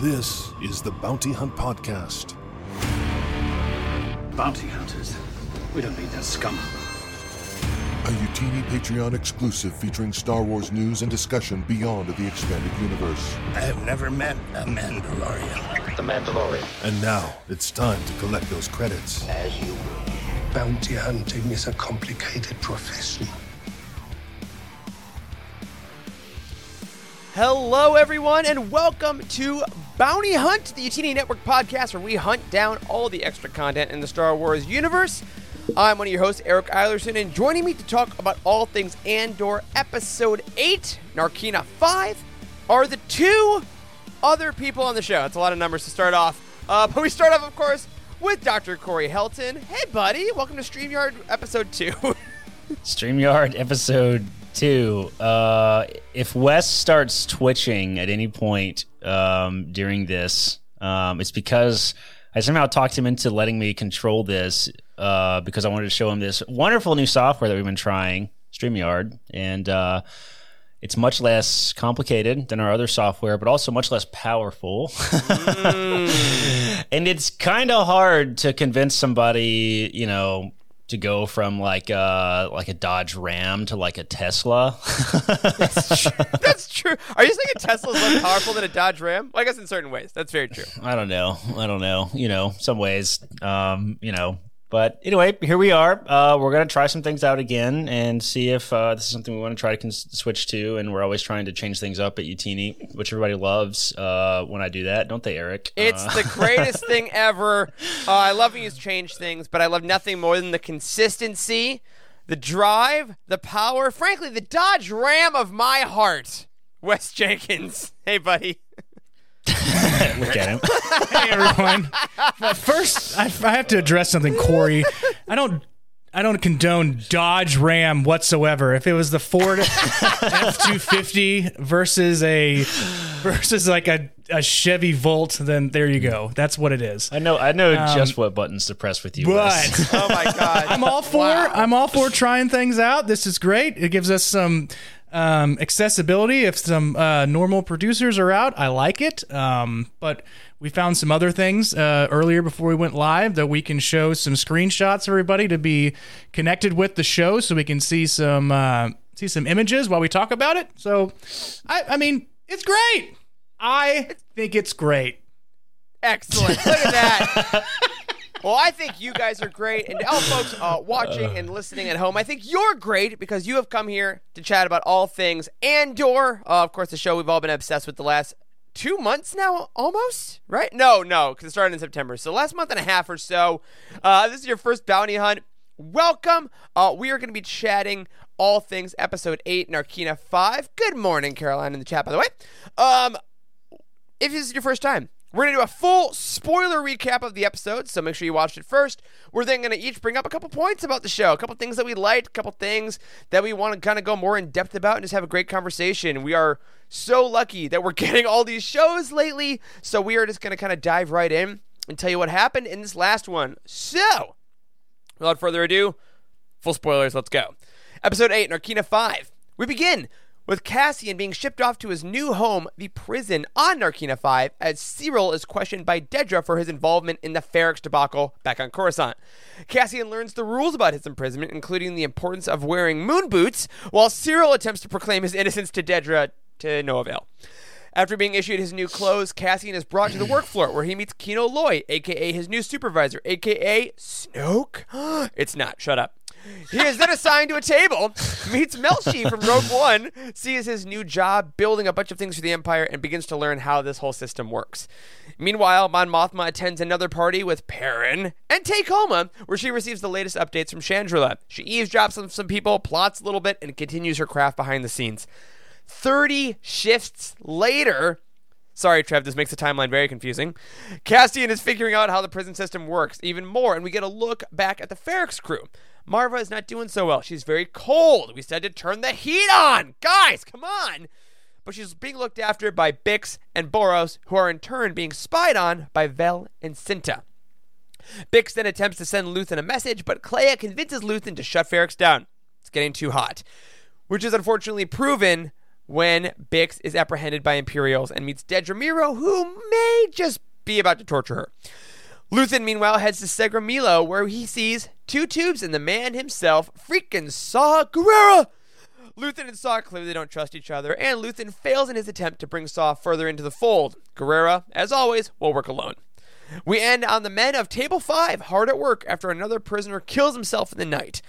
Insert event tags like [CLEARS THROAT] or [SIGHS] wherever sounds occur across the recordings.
This is the Bounty Hunt Podcast. Bounty hunters. We don't need that scum. A Utini Patreon exclusive featuring Star Wars news and discussion beyond the expanded universe. I have never met a Mandalorian. The Mandalorian. And now it's time to collect those credits. As you will. Bounty hunting is a complicated profession. Hello, everyone, and welcome to Bounty Hunt, the Utini Network podcast where we hunt down all the extra content in the Star Wars universe. I'm one of your hosts, Eric Eilerson, and joining me to talk about all things Andor Episode 8, Narkina 5, are the two other people on the show. It's a lot of numbers to start off. Uh, but we start off, of course, with Dr. Corey Helton. Hey, buddy, welcome to StreamYard Episode 2. [LAUGHS] StreamYard episode two. Uh, if Wes starts twitching at any point um, during this, um, it's because I somehow talked him into letting me control this uh, because I wanted to show him this wonderful new software that we've been trying, StreamYard, and uh, it's much less complicated than our other software, but also much less powerful. [LAUGHS] and it's kind of hard to convince somebody, you know, to go from like uh like a Dodge Ram to like a Tesla. [LAUGHS] That's true. Are you saying a Tesla is less powerful than a Dodge Ram? Well, I guess in certain ways. That's very true. I don't know. I don't know. You know, some ways. Um, you know. But anyway, here we are. Uh, we're gonna try some things out again and see if uh, this is something we want to try to cons- switch to. And we're always trying to change things up at Utini, which everybody loves uh, when I do that, don't they, Eric? It's Uh, the [LAUGHS] greatest thing ever. Uh, I love when you change things, but I love nothing more than the consistency, the drive, the power. Frankly, the Dodge Ram of my heart. Wes Jenkins. [LAUGHS] Hey, buddy. [LAUGHS] look at him. [LAUGHS] Hey everyone. But first, I, I have to address something, Corey. I don't. I don't condone Dodge Ram whatsoever. If it was the Ford F two fifty versus a versus like a, a Chevy Volt, then there you go. That's what it is. I know. I know um, just what buttons to press with you. Wes. But [LAUGHS] Oh, my God. I'm all for I'm all for trying things out. This is great. It gives us some um, accessibility. If some uh, normal producers are out, I like it. Um, but we found some other things uh, earlier before we went live that we can show some screenshots for everybody to be connected with the show, so we can see some uh, see some images while we talk about it. So, I, I mean, it's great. I think it's great. Excellent. Look at that. [LAUGHS] Well, I think you guys are great, and all folks uh, watching and listening at home, I think you're great because you have come here to chat about all things Andor. Uh, of course, the show we've all been obsessed with the last two months now, almost, right? No, no, because it started in September. So, last month and a half or so. Uh, this is your first bounty hunt. Welcome. Uh, we are going to be chatting all things episode 8, Narkina 5. Good morning, Caroline, in the chat, by the way. Um, if this is your first time, we're going to do a full spoiler recap of the episode, so make sure you watched it first. We're then going to each bring up a couple points about the show, a couple things that we liked, a couple things that we want to kind of go more in depth about and just have a great conversation. We are so lucky that we're [LAUGHS] getting all these shows lately, so we are just going to kind of dive right in and tell you what happened in this last one. So, without further ado, full spoilers, let's go. Episode 8, Narkina 5. We begin with Cassian being shipped off to his new home, the prison on Narkina 5, as Syril is questioned by Dedra for his involvement in the Ferrix debacle back on Coruscant. Cassian learns the rules about his imprisonment, including the importance of wearing moon boots, while Syril attempts to proclaim his innocence to Dedra to no avail. After being issued his new clothes, Cassian is brought to the work floor where he meets Kino Loy, aka his new supervisor, aka Snoke. [GASPS] it's not, shut up. He is then assigned to a table, meets Melshi from Rogue [LAUGHS] One, sees his new job building a bunch of things for the Empire, and begins to learn how this whole system works. Meanwhile, Mon Mothma attends another party with Perrin and Tay Kolma, where she receives the latest updates from Chandrila. She eavesdrops on some people, plots a little bit, and continues her craft behind the scenes. 30 shifts later, Sorry, Trev, this makes the timeline very confusing. Cassian is figuring out how the prison system works even more, and we get a look back at the Ferrix crew. Marva is not doing so well. She's very cold. We said to turn the heat on. Guys, come on. But she's being looked after by Bix and Brasso, who are in turn being spied on by Vel and Cinta. Bix then attempts to send Luthen a message, but Kleya convinces Luthen to shut Ferrix down. It's getting too hot. Which is unfortunately proven when Bix is apprehended by Imperials and meets Dedra Meero, who may just be about to torture her. Luthen, meanwhile, heads to Segramilo, where he sees two tubes and the man himself, freaking Saw Gerrera. Luthen and Saw clearly don't trust each other, and Luthen fails in his attempt to bring Saw further into the fold. Gerrera, as always, will work alone. We end on the men of Table 5 hard at work after another prisoner kills himself in the night.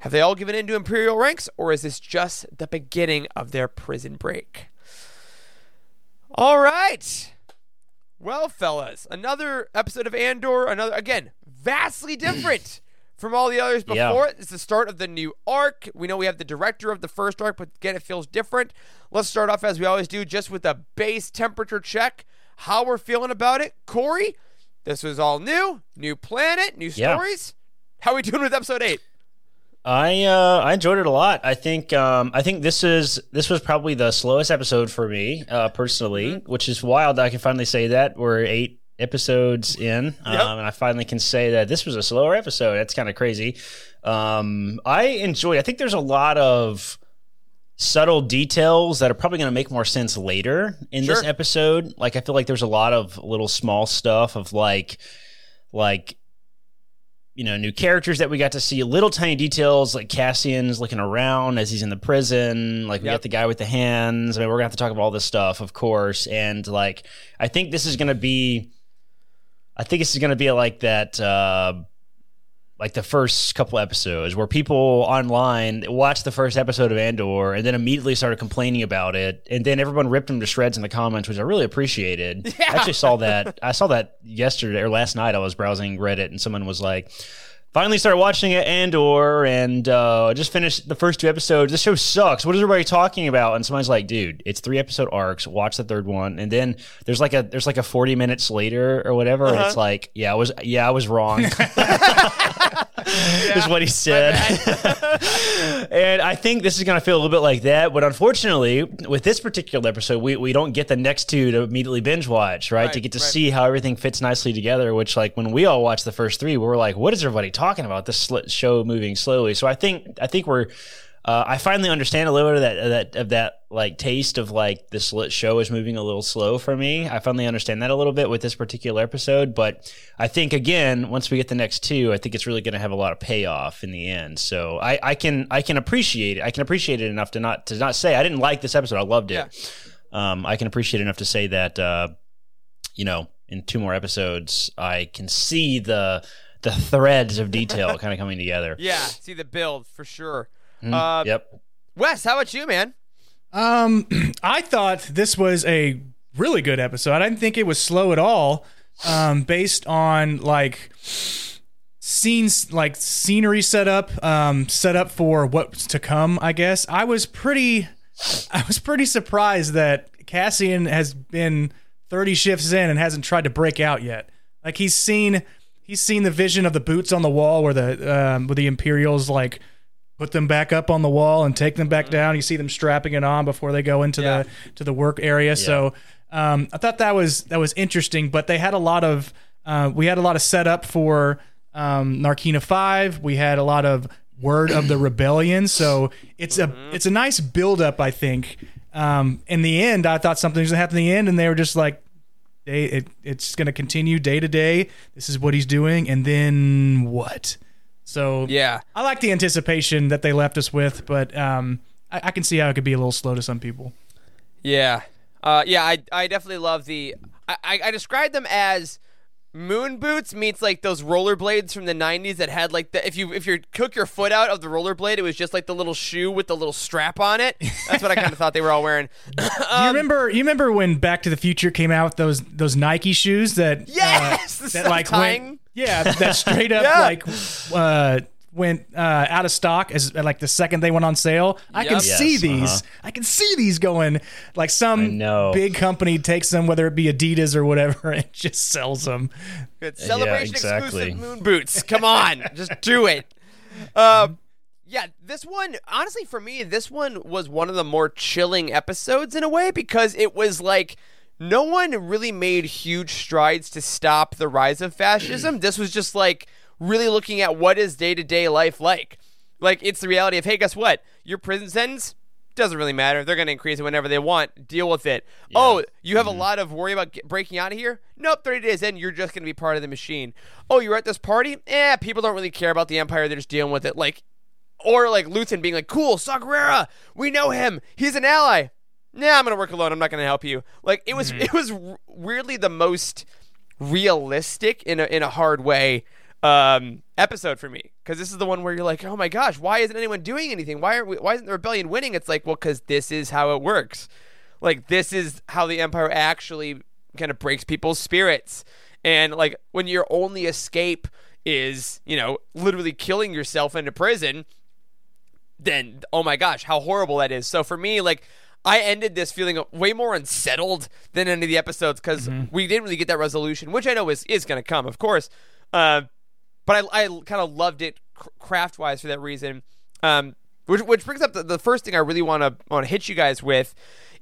Have they all given in to Imperial ranks, or is this just the beginning of their prison break? All right. Well, fellas, another episode of Andor, another, again, vastly different from all the others Yeah. before it. It's the start of the new arc. We know we have the director of the first arc, but again, it feels different. Let's start off as we always do, just with a base temperature check. How we're feeling about it. Corey, this was all new, new planet, new Yeah. stories. How are we doing with episode eight? I uh, I enjoyed it a lot. I think um, I think this is this was probably the slowest episode for me uh, personally, Mm-hmm. which is wild. I can finally say that we're eight episodes in, um, and I finally can say that this was a slower episode. That's kind of crazy. Um, I enjoyed. I think there's a lot of subtle details that are probably going to make more sense later in this episode. Like I feel like there's a lot of little small stuff of like like you know, new characters that we got to see, little tiny details like Cassian's looking around as he's in the prison. Like we Yep. got the guy with the hands. I mean, we're gonna have to talk about all this stuff, of course. And like, I think this is gonna be, I think this is gonna be like that, uh, like the first couple episodes where people online watched the first episode of Andor and then immediately started complaining about it, and then everyone ripped them to shreds in the comments, which I really appreciated. [LAUGHS] I actually saw that. I saw that yesterday or last night. I was browsing Reddit, and someone was like. Finally started watching it Andor and uh, just finished the first two episodes. This show sucks. What is everybody talking about? And somebody's like, "Dude, it's three episode arcs. Watch the third one." And then there's like a there's like a forty minutes later or whatever, and it's like, "Yeah, I was yeah I was wrong." [LAUGHS] [LAUGHS] is what he said. [LAUGHS] and I think this is going to feel a little bit like that. But unfortunately, with this particular episode, we, we don't get the next two to immediately binge watch, right? Right, to get to right. see how everything fits nicely together, which, like, when we all watched the first three, we were like, what is everybody talking about? This show moving slowly. So I think, I think we're. Uh, I finally understand a little bit of that, of that, of that, like taste of like the slit show is moving a little slow for me. I finally understand that a little bit with this particular episode, but I think again, once we get the next two, I think it's really going to have a lot of payoff in the end. So I, I can, I can appreciate it. I can appreciate it enough to not, to not say I didn't like this episode. I loved it. Um, I can appreciate it enough to say that, uh, you know, in two more episodes, I can see the, the threads of detail kind of coming together. [LAUGHS] Yeah, see the build for sure. Mhm. Uh, Yep. Wes, how about you, man? Um, [CLEARS THROAT] I thought this was a really good episode. I didn't think it was slow at all. Um, based on like scenes, like scenery setup, um, set up for what's to come. I guess I was pretty, [LAUGHS] I was pretty surprised that Cassian has been thirty shifts in and hasn't tried to break out yet. Like he's seen, he's seen the vision of the boots on the wall where the um, where the Imperials like put them back up on the wall and take them back down. You see them strapping it on before they go into Yeah. the to the work area. So um, I thought that was that was interesting. But they had a lot of uh, we had a lot of setup for um, Narkina Five. We had a lot of word of the [CLEARS THROAT] rebellion. So it's a it's a nice build up. I think. Um, in the end, I thought something was gonna happen in the end, and they were just like. Day, it, it's going to continue day to day. This is what he's doing, and then what? So Yeah. I like the anticipation that they left us with, but um, I, I can see how it could be a little slow to some people. Yeah. Uh, yeah, I, I definitely love the. I, I, I describe them as moon boots meets like those rollerblades from the 90s that had like the if you if you took your foot out of the rollerblade it was just like the little shoe with the little strap on it that's what i kind of thought they were all wearing [LAUGHS] [COUGHS] Do you remember? You remember when Back to the Future came out with those those Nike shoes that Yes! uh, [LAUGHS] that like went yeah that straight up [LAUGHS] Yeah. like uh, went uh, out of stock as like the second they went on sale. I can Yep. see Yes, these. uh-huh. I can see these going like I some know. big company takes them, whether it be Adidas or whatever, [LAUGHS] and just sells them. Good celebration exactly. exclusive moon boots. Come on, [LAUGHS] just do it. Uh, yeah, this one, honestly, for me, this one was one of the more chilling episodes in a way because it was like no one really made huge strides to stop the rise of fascism. this was just like really looking at what is day to day life like. Like it's the reality of hey, guess what? Your prison sentence doesn't really matter. They're going to increase it whenever they want. Deal with it. Oh, you have a lot of worry about get, breaking out of here? Nope, 30 days in, you're just going to be part of the machine. Oh, you're at this party? Eh, people don't really care about the Empire. They're just dealing with it. Like, or like Luthen being like, cool, Saw Gerrera, we know him. He's an ally. Nah, I'm going to work alone. I'm not going to help you. Like, it was, it was r- weirdly the most realistic in a, in a hard way um, episode for me because this is the one where you're like, oh my gosh, why isn't anyone doing anything? Why are we, why isn't the rebellion winning? It's like, well, because this is how it works. Like this is how the empire actually kind of breaks people's spirits, and like when your only escape is you know literally killing yourself into prison, then oh my gosh, how horrible that is. So for me, like. I ended this feeling way more unsettled than any of the episodes because we didn't really get that resolution, which I know is, is going to come, of course. Uh, but I, I kind of loved it craft wise for that reason. Um, which, which brings up the, the first thing I really want to want to hit you guys with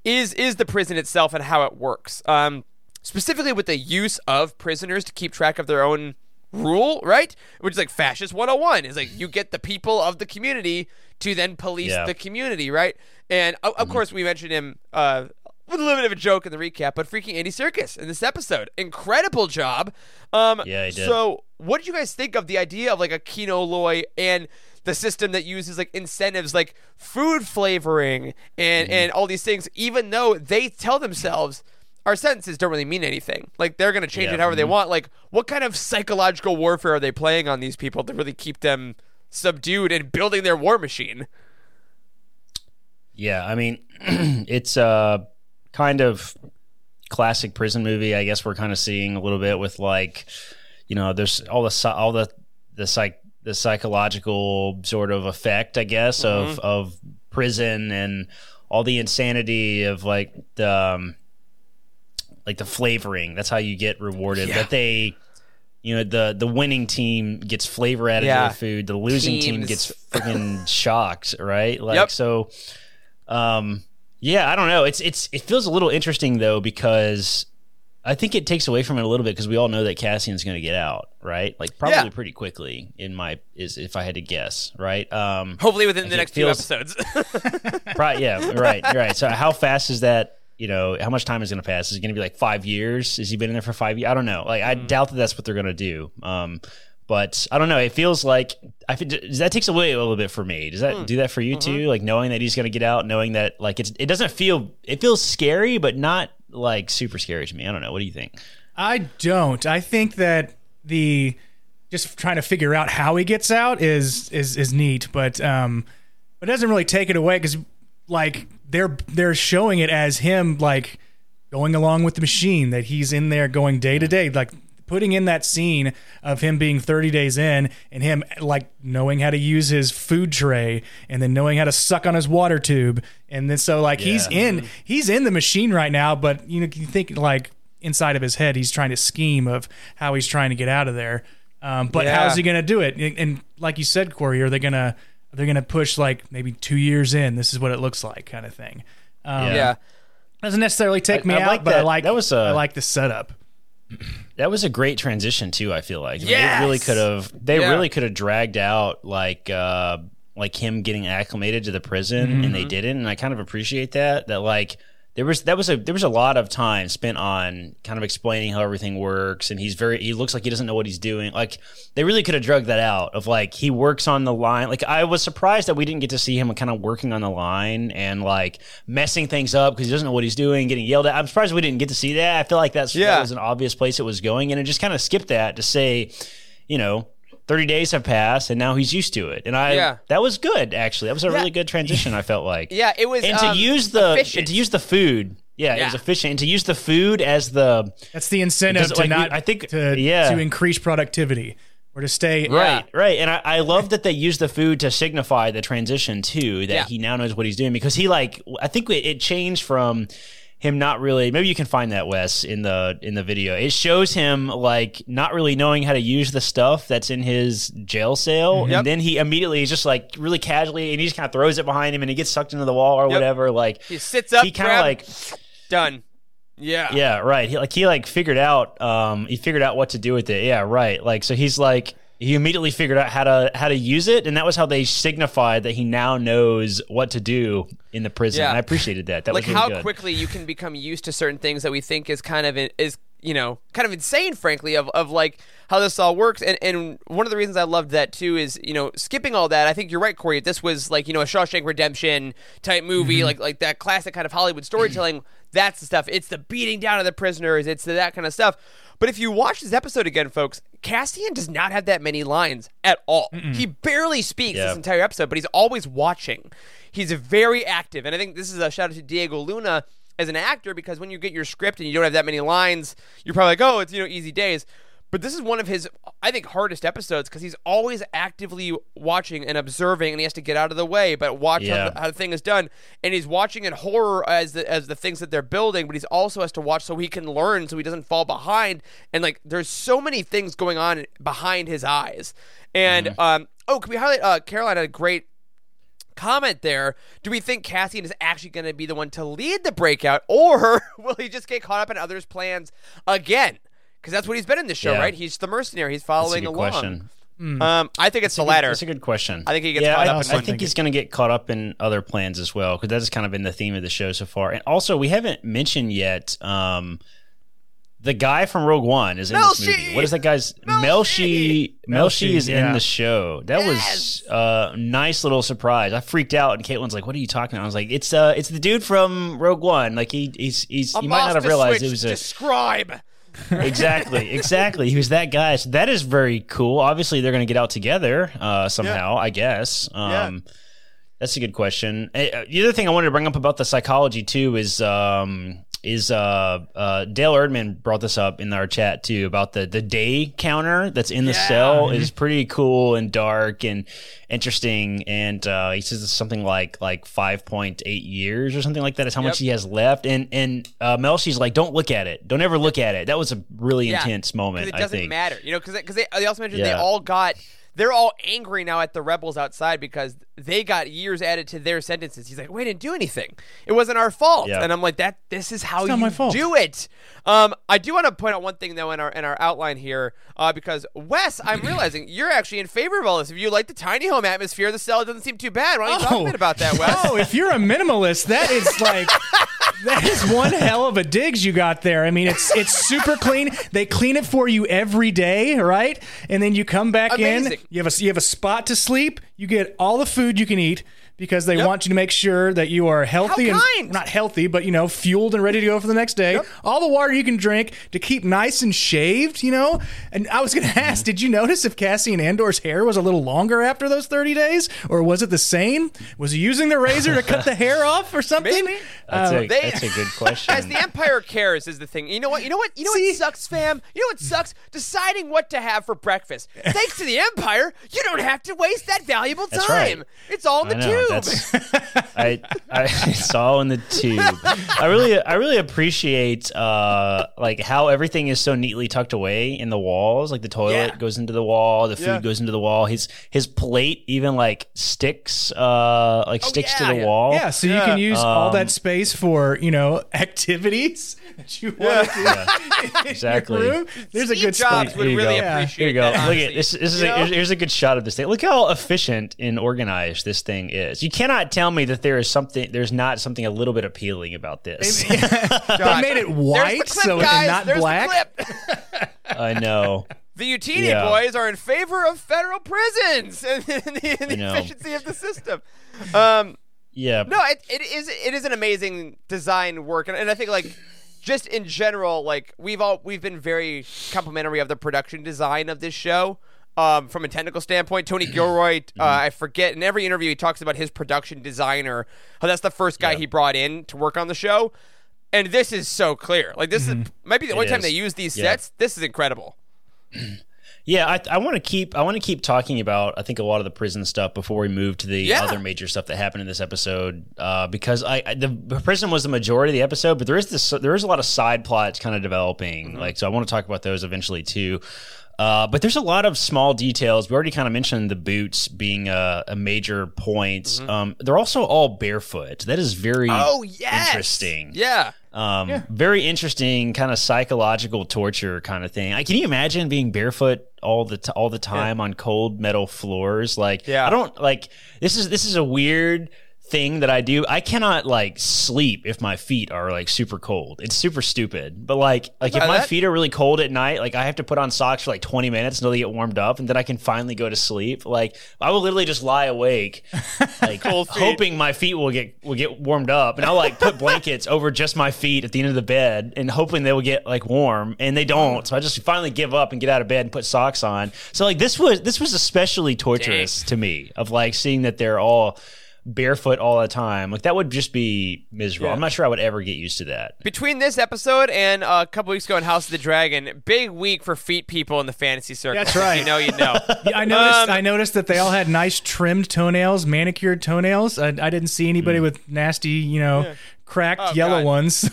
is is the prison itself and how it works. Um, specifically with the use of prisoners to keep track of their own rule, right? Which is like fascist 101 is like you get the people of the community to then police Yeah. the community, right? And of, of course we mentioned him uh, with a little bit of a joke in the recap, but freaking Andy Serkis in this episode, incredible job. Um, Yeah, he did. So, what did you guys think of the idea of like a Kino Loy and the system that uses like incentives, like food flavoring and Mm-hmm. and all these things, even though they tell themselves our sentences don't really mean anything. Like they're gonna change Yeah. it however they Mhm. want. Like, what kind of psychological warfare are they playing on these people to really keep them subdued and building their war machine? Yeah, I mean, [CLEARS THROAT] it's a kind of classic prison movie. I guess we're kind of seeing a little bit with like, you know, there's all the all the the psych the psychological sort of effect, I guess, of of prison and all the insanity of like the um, like the flavoring. That's how you get rewarded. That they. You know the the winning team gets flavor added Yeah. to the food. The losing team gets freaking shocked, right? Like Yep. so. Um, yeah, I don't know. It's it's it feels a little interesting though because I think it takes away from it a little bit because we all know that Cassian's going to get out, right? Like probably Yeah. pretty quickly. In my is if I had to guess, right? Um, Hopefully within the next feels- few episodes. [LAUGHS] Right. Yeah. Right. Right. So how fast is that? You know, how much time is going to pass? Is it going to be like five years? Has he been in there for five years? I don't know. Like, I doubt that that's what they're going to do. Um, but I don't know. It feels like I does that takes away a little bit for me. Does that do that for you too? Like knowing that he's going to get out, knowing that like it's it doesn't feel it feels scary, but not like super scary to me. I don't know. What do you think? I don't. I think that the just trying to figure out how he gets out is is is neat, but um, but it doesn't really take it away because like they're they're showing it as him like going along with the machine that he's in there going day to day like putting in that scene of him being 30 days in and him like knowing how to use his food tray and then knowing how to suck on his water tube. And then so like he's in he's in the machine right now but you know you think like inside of his head he's trying to scheme of how he's trying to get out of there. Um, but Yeah. how's he gonna do it? And, and like you said corey are they gonna they're they gonna push like maybe two years in this is what it looks like kind of thing. Um, yeah. doesn't necessarily take I- me I out like but i like That was a- I like the setup That was a great transition too. I feel like Yes! it really could have. They Yeah. really could have dragged out like uh, like him getting acclimated to the prison, and they didn't. And I kind of appreciate that. That like there was that was a there was a lot of time spent on kind of explaining how everything works, and he's very he looks like he doesn't know what he's doing. Like they really could have drugged that out of like he works on the line. Like I was surprised that we didn't get to see him kind of working on the line and like messing things up because he doesn't know what he's doing, getting yelled at. I'm surprised we didn't get to see that. I feel like that's Yeah. that was an obvious place it was going, and it just kind of skipped that to say, you know. 30 days have passed and now he's used to it. And I Yeah. that was good actually. That was a Yeah. really good transition I felt like. Yeah, it was, And um, to use the efficient. and to use the food. Yeah, it was efficient. And to use the food as the That's the incentive Because, to like, we- not. I think- to yeah. to increase productivity or to stay. Right, right. And I, I love that they use the food to signify the transition too, that Yeah. he now knows what he's doing because he like I think it, it changed from him not really maybe you can find that Wes in the in the video. It shows him like not really knowing how to use the stuff that's in his jail cell Yep. and then he immediately is just like really casually and he just kind of throws it behind him and he gets sucked into the wall or whatever like He sits up, he kind of like done. Yeah. yeah, right. He like he like figured out um he figured out what to do with it. Yeah, right. Like so he's like he immediately figured out how to how to use it, and that was how they signified that he now knows what to do in the prison. Yeah. And I appreciated that. That like was really how good. quickly you can become used to certain things that we think is kind of is you know kind of insane frankly of, of like how this all works and and one of the reasons i loved that too is you know skipping all that i think you're right corey this was like you know a shawshank redemption type movie Mm-hmm. like like that classic kind of hollywood storytelling [CLEARS THROAT] that's the stuff it's the beating down of the prisoners it's the, that kind of stuff but if you watch this episode again folks cassian does not have that many lines at all he barely speaks Yeah. this entire episode but he's always watching he's very active and i think this is a shout out to diego luna as an actor because when you get your script and you don't have that many lines, you're probably like, oh, it's you know easy days. But this is one of his, I think, hardest episodes because he's always actively watching and observing, and he has to get out of the way, but watch how, the, how the thing is done. And he's watching in horror as the as the things that they're building, but he's also has to watch so he can learn, so he doesn't fall behind. And like, there's so many things going on behind his eyes. And um, oh, can we highlight? Uh, Caroline had a great comment there. Do we think Cassian is actually going to be the one to lead the breakout, or [LAUGHS] will he just get caught up in others' plans again? Because that's what he's been in this show, Yeah. right? He's the mercenary. He's That's a following good along. question. Um, I think it's the latter. That's a good question. I think he gets yeah, caught I, up in I one. think he's going to get caught up in other plans as well because that's kind of been the theme of the show so far. And also, we haven't mentioned yet um, the guy from Rogue One is in this Melshi! movie. What is that guy's Melshi? Melshi Melshi, is yeah. in the show. That was a nice little surprise. I freaked out, and Caitlin's like, "What are you talking about?" I was like, "It's uh, it's the dude from Rogue One. Like he he's he's A you might not have realized switch, it was a describe. [LAUGHS] exactly, exactly. He was that guy. So that is very cool. Obviously, they're going to get out together uh, somehow. I guess. Um, That's a good question. Uh, the other thing I wanted to bring up about the psychology too is um, is uh, uh, Dale Erdman brought this up in our chat too about the the day counter that's in the cell is pretty cool and dark and interesting. And uh, he says it's something like like five point eight years or something like that is how much he has left. And and uh, Melshi's like, don't look at it. Don't ever look at it. That was a really Yeah, intense moment it I doesn't think. matter, you know, because because they, they also mentioned they all got. They're all angry now at the rebels outside because they got years added to their sentences. He's like, "We didn't do anything. It wasn't our fault." Yeah. And I'm like, "That this is how not you my fault." do it." Um, I do want to point out one thing though in our in our outline here, uh, because Wes, I'm realizing [CLEARS THROAT] you're actually in favor of all this. If you like the tiny home atmosphere, the cell doesn't seem too bad. Why don't you talk a bit about that, [LAUGHS] Wes? Oh, if you're a minimalist, that is like [LAUGHS] that is one hell of a digs you got there. I mean, it's it's super clean. They clean it for you every day, right? And then you come back in. You have a you have a spot to sleep. You get all the food you can eat because they Yep. want you to make sure that you are healthy How and kind. not healthy, but you know, fueled and ready to go for the next day. All the water you can drink to keep nice and shaved, you know. And I was going [LAUGHS] to ask, did you notice if Cassian Andor's hair was a little longer after those 30 days or was it the same? Was he using the razor to cut the [LAUGHS] hair off or something? Maybe. That's, a, uh, they- that's a good question. As the Empire cares is the thing. You know what? You know what? You know See? what sucks, fam? You know what sucks? Deciding what to have for breakfast. Thanks to the Empire, you don't have to waste that valuable time. right. It's all in the I know, tube. That's- [LAUGHS] I, I it's all in the tube. I really I really appreciate uh like how everything is so neatly tucked away in the walls. Like the toilet Yeah. goes into the wall, the food Yeah. goes into the wall. His his plate even like sticks uh like sticks yeah. to the wall. Yeah, so you can use all Um, that space for, you know, [LAUGHS] activities that you want to do. [LAUGHS] in exactly. your room. There's a good Jobs spot. would Here you really go. appreciate Here you go. that. Look at this. This is a, here's, here's a good shot of this thing. Look how efficient and organized this thing is. You cannot tell me that there is something. There's not something a little bit appealing about this. [LAUGHS] They made it white, the clip, so guys. and not There's black. The clip. [LAUGHS] I know. The Utini Yeah. boys are in favor of federal prisons and [LAUGHS] the, and the efficiency of the system. Um, Yeah. no, it, it is it is an amazing design work, and, and I think like just in general, like we've all we've been very complimentary of the production design of this show. Um, from a technical standpoint, Tony Gilroy, uh, I forget in every interview he talks about his production designer. How that's the first guy he brought in to work on the show, and this is so clear. Like this is might be the only time is. they use these Yeah. sets. This is incredible. [CLEARS THROAT] Yeah, I, I want to keep I want to keep talking about I think a lot of the prison stuff before we move to the Yeah. other major stuff that happened in this episode uh, because I, I the prison was the majority of the episode, but there is this there is a lot of side plots kind of developing. Mm-hmm. Like so, I want to talk about those eventually too. Uh, but there's a lot of small details. We already kind of mentioned the boots being a, a major point. Um, they're also all barefoot. That is very Mm-hmm. Oh yes, interesting. Yeah, Um, Very interesting, kind of psychological torture kind of thing. Like, can you imagine being barefoot all the t- all the time on cold metal floors? Like, Yeah. I don't like this is this is a weird thing that I do. I cannot like sleep if my feet are like super cold. It's super stupid. But like like if Uh, my that- feet are really cold at night, like I have to put on socks for like 20 minutes until they get warmed up and then I can finally go to sleep. Like I will literally just lie awake [LAUGHS] like hoping my feet will get will get warmed up and I'll like put blankets [LAUGHS] over just my feet at the end of the bed and hoping they will get like warm and they don't. So I just finally give up and get out of bed and put socks on. So like this was this was especially torturous to me of like seeing that they're all barefoot all the time. Like that would just be miserable. I'm not sure I would ever get used to that. Between this episode and uh, a couple weeks ago in House of the Dragon, big week for feet people in the fantasy circle. That's right. You know, you know. Yeah, [LAUGHS] I noticed. Um, I noticed that they all had nice trimmed toenails, manicured toenails. I, I didn't see Mm. anybody with nasty, you know, cracked Oh, yellow God. ones. So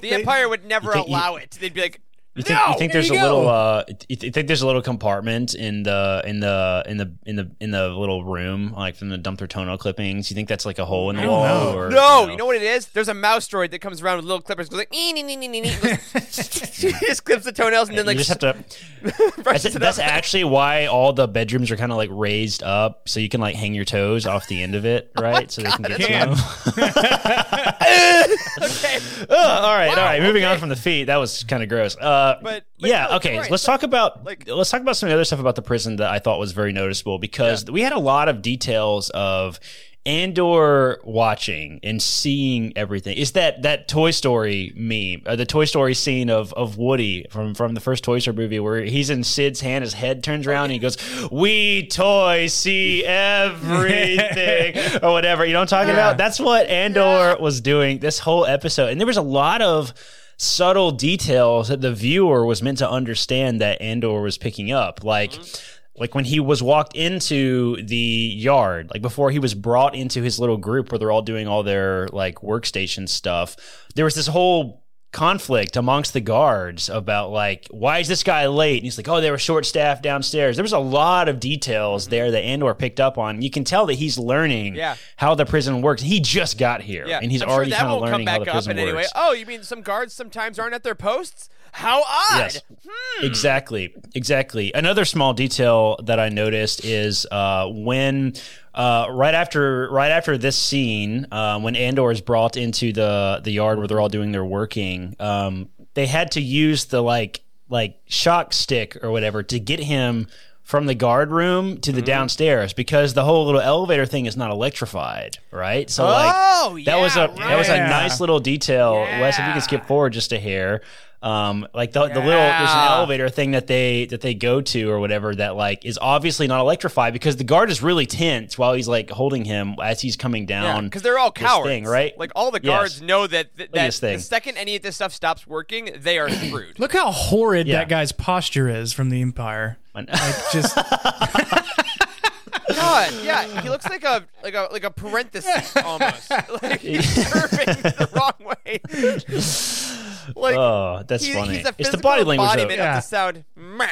the [LAUGHS] Empire would never think you- allow it. They'd be like, You think, no, you think there there's you a little uh you th- think there's a little compartment in the in the in the in the in the little room like from the dump their toenail clippings? You think that's like a hole in the don't wall know. or No, you know? what it is? There's a mouse droid that comes around with little clippers, goes like, "Nee, nee, nee, nee, nee, nee." [LAUGHS] he just clips the toenails and then like you just have to [LAUGHS] that's, it that's actually why all the bedrooms are kind of like raised up so you can like hang your toes off the end of it right? So they can get to them [LAUGHS] [LAUGHS] okay. Ugh, [LAUGHS] all right, Wow, right. Moving on from the feet, that was kind of gross. Uh, But- but yeah, no, okay. right. Let's talk about Like- let's talk about some of the other stuff about the prison that I thought was very noticeable because we had a lot of details of Andor watching and seeing everything. Is that that Toy Story meme, uh, the Toy Story scene of of Woody from from the first Toy Story movie where he's in Sid's hand, his head turns around and he goes, "We toys see everything," [LAUGHS] or whatever. You know what I'm talking about? That's what Andor was doing this whole episode, and there was a lot of subtle details that the viewer was meant to understand that Andor was picking up, like. Like when he was walked into the yard, like before he was brought into his little group where they're all doing all their like workstation stuff, there was this whole conflict amongst the guards about like why is this guy late? And he's like oh they were short staffed downstairs. There was a lot of details mm-hmm. there that andor picked up on. You can tell that he's learning Yeah. how the prison works. He just got here Yeah, and he's I'm already sure kind of learning how the prison in any way. works. Oh, you mean some guards sometimes aren't at their posts? How odd! Yes. Exactly. Exactly. Another small detail that I noticed is uh, when uh, right after right after this scene, uh, when Andor is brought into the the yard where they're all doing their working, um, they had to use the like like shock stick or whatever to get him from the guard room to Mm-hmm. the downstairs because the whole little elevator thing is not electrified, right? So Oh, like that was a yeah, that was a nice little detail. Wes, if you Yeah. can skip forward just a hair. Um, like the, the little there's an elevator thing that they that they go to or whatever that like is obviously not electrified because the guard is really tense while he's like holding him as he's coming down. because they're all this cowards, thing, right? Like all the Yes. guards know that that, that thing. the second any of this stuff stops working, they are [CLEARS THROAT] screwed. Look how horrid Yeah. that guy's posture is from the Empire. When- Like just [LAUGHS] God, yeah, he looks like a like a like a parenthesis almost. [LAUGHS] like he's curving the wrong way. [LAUGHS] like oh, that's he- funny. he's a it's the body language. though. embodiment Yeah. of the sound. "Meh."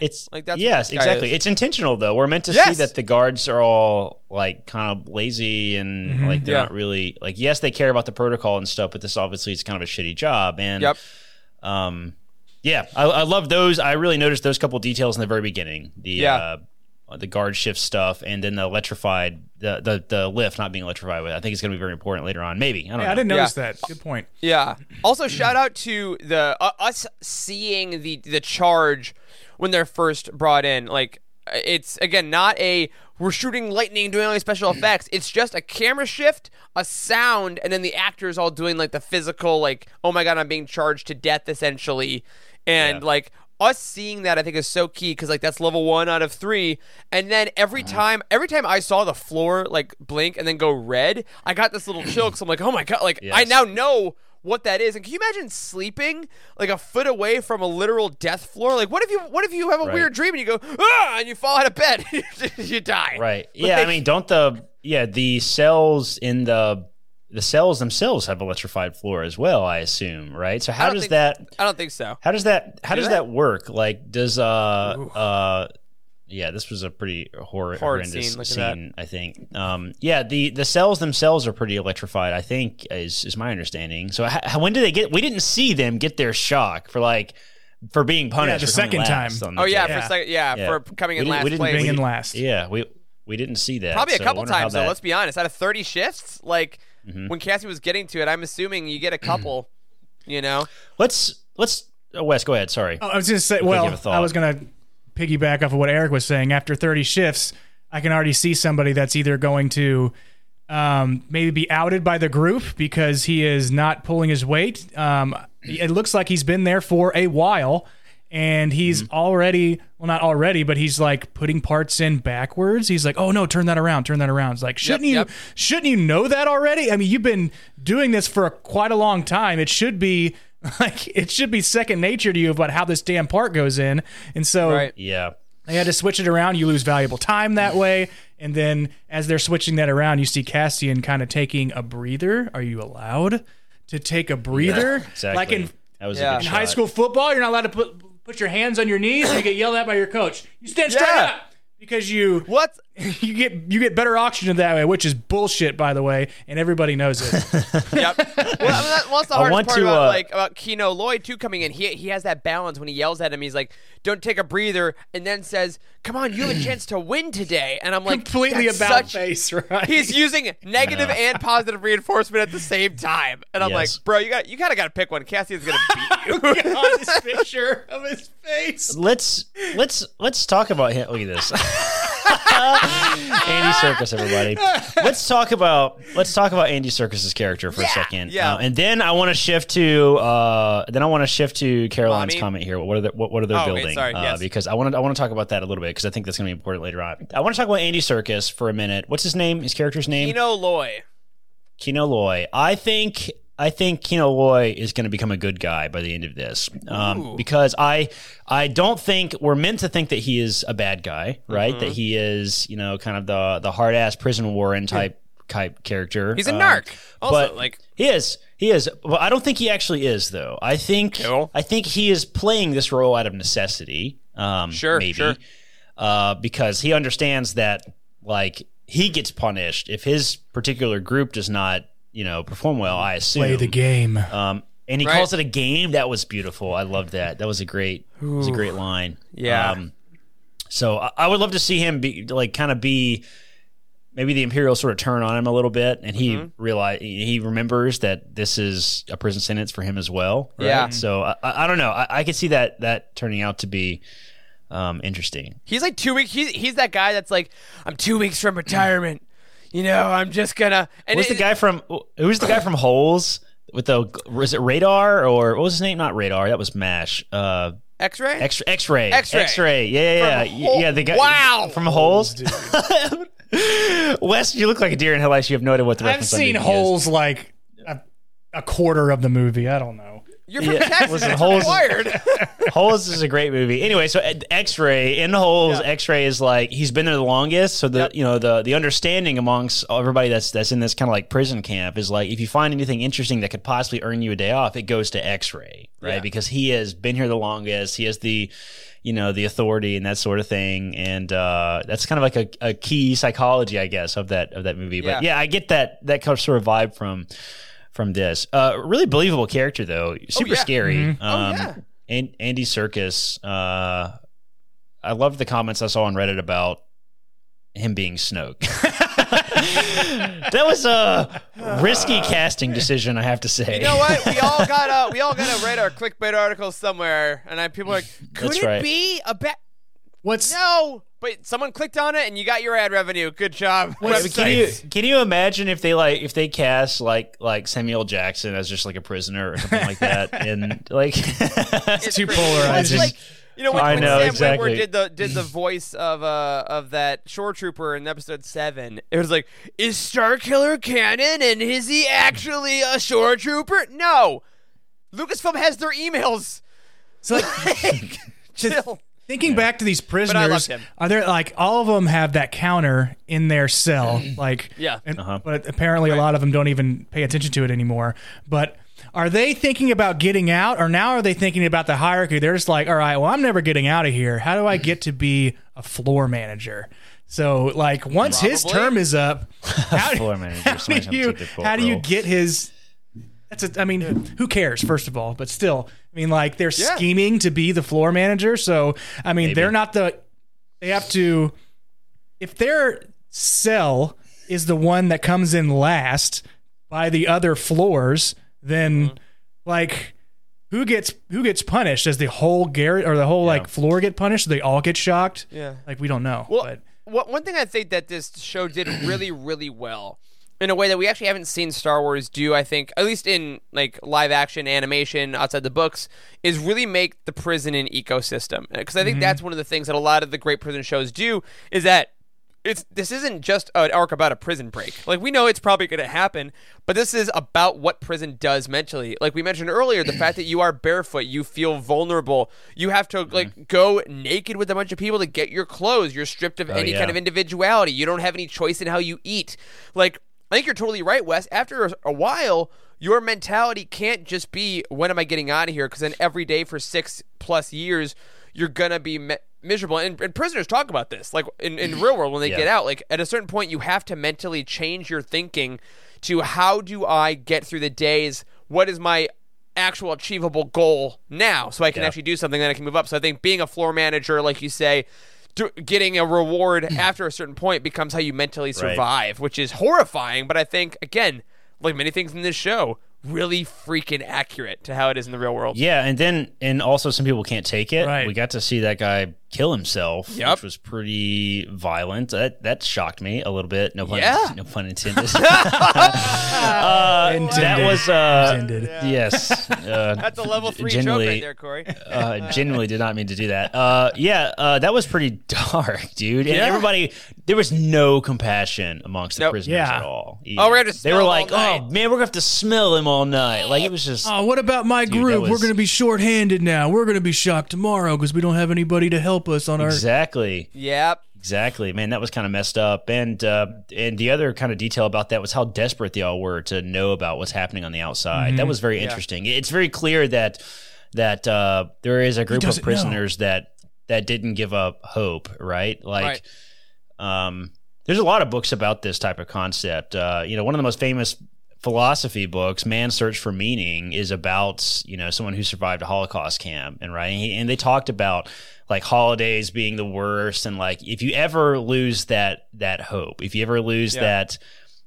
It's Like, that's yes, this exactly. is. It's intentional though. We're meant to see that the guards are all like kind of lazy and like they're Yeah. not really like yes, they care about the protocol and stuff, but this obviously is kind of a shitty job. And Yep. um, yeah, I, I love those. I really noticed those couple details in the very beginning. The Yeah. uh, the guard shift stuff, and then the electrified the the, the lift not being electrified. With I think it's going to be very important later on. Maybe I don't yeah, know. I didn't Yeah. notice that. Good point. Yeah. Also, shout out to the uh, us seeing the the charge when they're first brought in. Like, it's again not a we're shooting lightning, doing all these special [CLEARS THROAT] effects. It's just a camera shift, a sound, and then the actors all doing like the physical, like, oh my god, I'm being charged to death, essentially, and Yeah. like. Us seeing that I think is so key because like that's level one out of three, and then every time every time I saw the floor like blink and then go red, I got this little chill because I'm like, oh my god, like I now know what that is. And can you imagine sleeping like a foot away from a literal death floor? Like, what if you what if you have a Right. weird dream and you go ah and you fall out of bed, [LAUGHS] you die. Right. [LAUGHS] Yeah. I mean, don't the yeah the cells in the the cells themselves have electrified floor as well? I assume. Right. So how does think- that I don't think so. how does that how Do does they? that work? Like, does uh uh yeah, this was a pretty hor- horrendous scene, scene. look at that. I think. Um, yeah, the the cells themselves are pretty electrified. I think is is my understanding. So how, when did they get? We didn't see them get their shock for like for being punished the second time. the Oh yeah, day. for Yeah. second, yeah, Yeah. for coming in We last we didn't place. Being we in last. Yeah, we we didn't see that. Probably a so couple times though. that-. Let's be honest. Out of thirty shifts, like when Cassie was getting to it, I'm assuming you get a couple. [CLEARS THROAT] you know, let's let's. Oh, Wes, go ahead. Sorry. Oh, I was going to say, give a well. I was going to piggyback off of what Eric was saying. After 30 shifts, I can already see somebody that's either going to um, maybe be outed by the group because he is not pulling his weight. Um, it looks like he's been there for a while. And he's Mm-hmm. already, well, not already, but he's like putting parts in backwards. He's like, "Oh no, turn that around, turn that around." It's like, shouldn't you, yep. shouldn't you know that already? I mean, you've been doing this for a, quite a long time. It should be [LAUGHS] like it should be second nature to you about how this damn part goes in. And so right? Yeah. they had to switch it around. You lose valuable time that way. And then as they're switching that around, you see Cassian kind of taking a breather. Are you allowed to take a breather? Exactly. Like in, that was Yeah. a in good high school football, you're not allowed to put put your hands on your knees and you get yelled at by your coach. You stand straight Yeah. up because you What? [LAUGHS] you get you get better oxygen that way, which is bullshit, by the way, and everybody knows it. [LAUGHS] Yep. well, I mean, that, well, that's the hardest want part to, about uh, like about Kino Loy too coming in. He he has that balance when he yells at him. He's like, "Don't take a breather," and then says, "Come on, you have a [CLEARS THROAT] chance to win today." And I'm like, Completely about such- face, right? He's using [LAUGHS] negative and positive reinforcement at the same time, and I'm Yes. like, bro, you got you kind of got to pick one. Cassian's gonna beat you. on this picture of his face. let's let's let's talk about him. Look at this, Andy Serkis, everybody. Let's talk about let's talk about Andy Serkis's character for a second, yeah. Uh, and then I want to shift to uh, then I want to shift to Caroline's Mommy? comment here. What are they, what, what are they Oh, okay, building? sorry, uh, yes. Because I want to I want to talk about that a little bit because I think that's going to be important later on. I want to talk about Andy Serkis for a minute. What's his name? His character's name? Kino Loy. Kino Loy. I think I think Kino Loy is going to become a good guy by the end of this, um, because I I don't think we're meant to think that he is a bad guy, right? Mm-hmm. That he is you know kind of the the hard ass prison warren type type character. He's a Um, narc. Also, but like he is. He is. Well, I don't think he actually is, though. I think Cool. I think he is playing this role out of necessity. Um, Sure, maybe, sure. Uh, because he understands that like he gets punished if his particular group does not, you know, perform well. I assume Play the game. Um, and he Right. calls it a game. That was beautiful. I love that. That was a great. It was a great line. Yeah. Um, so I, I would love to see him be like kind of be maybe the Imperial sort of turn on him a little bit, and he Mm-hmm. realize he remembers that this is a prison sentence for him as well. right? Yeah. So I, I I don't know. I, I could see that that turning out to be um, interesting. He's like two weeks. He's he's that guy that's like, I'm two weeks from retirement. You know, I'm just gonna. And Who's it- the guy from? Who's the guy from Holes? With the was it Radar or what was his name? Not Radar. That was Mash. Uh, X-ray. X-ray? X-ray. X-ray. X-ray. Yeah, yeah, yeah. From Hol- yeah, the guy. Wow. From Holes. [LAUGHS] Wes, you look like a deer in headlights. You have no idea what the I've reference I'm seen making is. holes like a, a quarter of the movie. I don't know. You're from Yeah, Texas. listen, Holes-. [LAUGHS] Holes is a great movie. Anyway, so uh, X-ray in Holes, X-ray is like he's been there the longest. So the Yep. you know the the understanding amongst everybody that's that's in this kind of like prison camp is like if you find anything interesting that could possibly earn you a day off, it goes to X-ray, right? Yeah. Because he has been here the longest. He has the you know the authority and that sort of thing, and uh, that's kind of like a, a key psychology, I guess, of that of that movie. But Yeah. yeah, I get that that kind of sort of vibe from from this. Uh, really believable character though, super yeah. scary. Um, Oh, yeah. An- Andy Serkis. Uh, I loved the comments I saw on Reddit about him being Snoke. [LAUGHS] that was a risky [SIGHS] casting decision, I have to say. You know what? We all gotta we all gotta write our clickbait articles somewhere, and I, people are like, could That's it right. be a bet? What's No, but someone clicked on it, and you got your ad revenue. Good job. Can you, can you imagine if they like if they cast like like Samuel Jackson as just like a prisoner or something like that [LAUGHS] and like It's [LAUGHS] too crazy. polarizing. Like you know when, I when know, Sam exactly. Witwer did the did the voice of uh of that shore trooper in episode seven. It was like, is Star Killer canon, and is he actually a shore trooper? No, Lucasfilm has their emails. so [LAUGHS] like, Chill. Thinking back to these prisoners? Are there like all of them have that counter in their cell? Like Yeah. and, Uh-huh. but apparently a lot of them don't even pay attention to it anymore. But are they thinking about getting out, or now are they thinking about the hierarchy? They're just like, all right, well, I'm never getting out of here. How do I get to be a floor manager. So like once his term is up, [LAUGHS] how, Floor manager, how do you take the quote how do you get his? That's a, I mean, who cares? First of all, but still, I mean, like they're Yeah. scheming to be the floor manager. So I mean, Maybe. they're not the. They have to. If their cell is the one that comes in last by the other floors, then Mm-hmm. like who gets who gets punished? Does the whole garret or the whole like floor get punished? Do they all get shocked? Yeah. Like we don't know. Well, but one thing I think that this show did really, really well, in a way that we actually haven't seen Star Wars do, I think, at least in like live action animation outside the books, is really make the prison an ecosystem. Because I think mm-hmm. that's one of the things that a lot of the great prison shows do is that it's this isn't just an arc about a prison break. Like we know it's probably going to happen, but this is about what prison does mentally. Like we mentioned earlier, the fact that you are barefoot, you feel vulnerable, you have to like mm-hmm. go naked with a bunch of people to get your clothes. You're stripped of oh, any yeah. kind of individuality. You don't have any choice in how you eat. Like I think you're totally right, Wes. After a, while, your mentality can't just be when am I getting out of here? Because then every day for six plus years, you're gonna be mi- miserable. And, and prisoners talk about this, like in, in real world when they Yeah. get out. Like at a certain point, you have to mentally change your thinking to how do I get through the days? What is my actual achievable goal now, so I can Yeah. actually do something that I can move up. So I think being a floor manager, like you say. Do- Getting a reward hmm. after a certain point becomes how you mentally survive, which is horrifying. But I think, again, like many things in this show, really freaking accurate to how it is in the real world. Yeah, and then and also some people can't take it. Right. We got to see that guy kill himself, Yep. which was pretty violent. That that shocked me a little bit. No pun, Yeah. no pun intended. [LAUGHS] uh, that was uh, Intended. yes. [LAUGHS] Uh, That's a level three joke right there, Corey. uh, genuinely did not mean to do that. Uh, yeah, uh, that was pretty [LAUGHS] dark, dude. And Yeah. everybody, there was no compassion amongst the Nope. prisoners Yeah. at all. Oh, we're gonna They were like, all "Oh man, we're gonna have to smell him all night." Like it was just. Oh, what about my that group? We're going to be short-handed now. We're going to be shocked tomorrow because we don't have anybody to help us on our. Exactly. Yep. Exactly, man. That was kind of messed up, and uh, and the other kind of detail about that was how desperate they all were to know about what's happening on the outside. That was very interesting. It's very clear that that uh, there is a group of doesn't know. prisoners that that didn't give up hope. Right, like Right. um, there's a lot of books about this type of concept. Uh, you know, one of the most famous philosophy books, Man's Search for Meaning, is about you know someone who survived a Holocaust camp, and right, and, he, and they talked about like holidays being the worst, and like if you ever lose that that hope, if you ever lose Yeah. that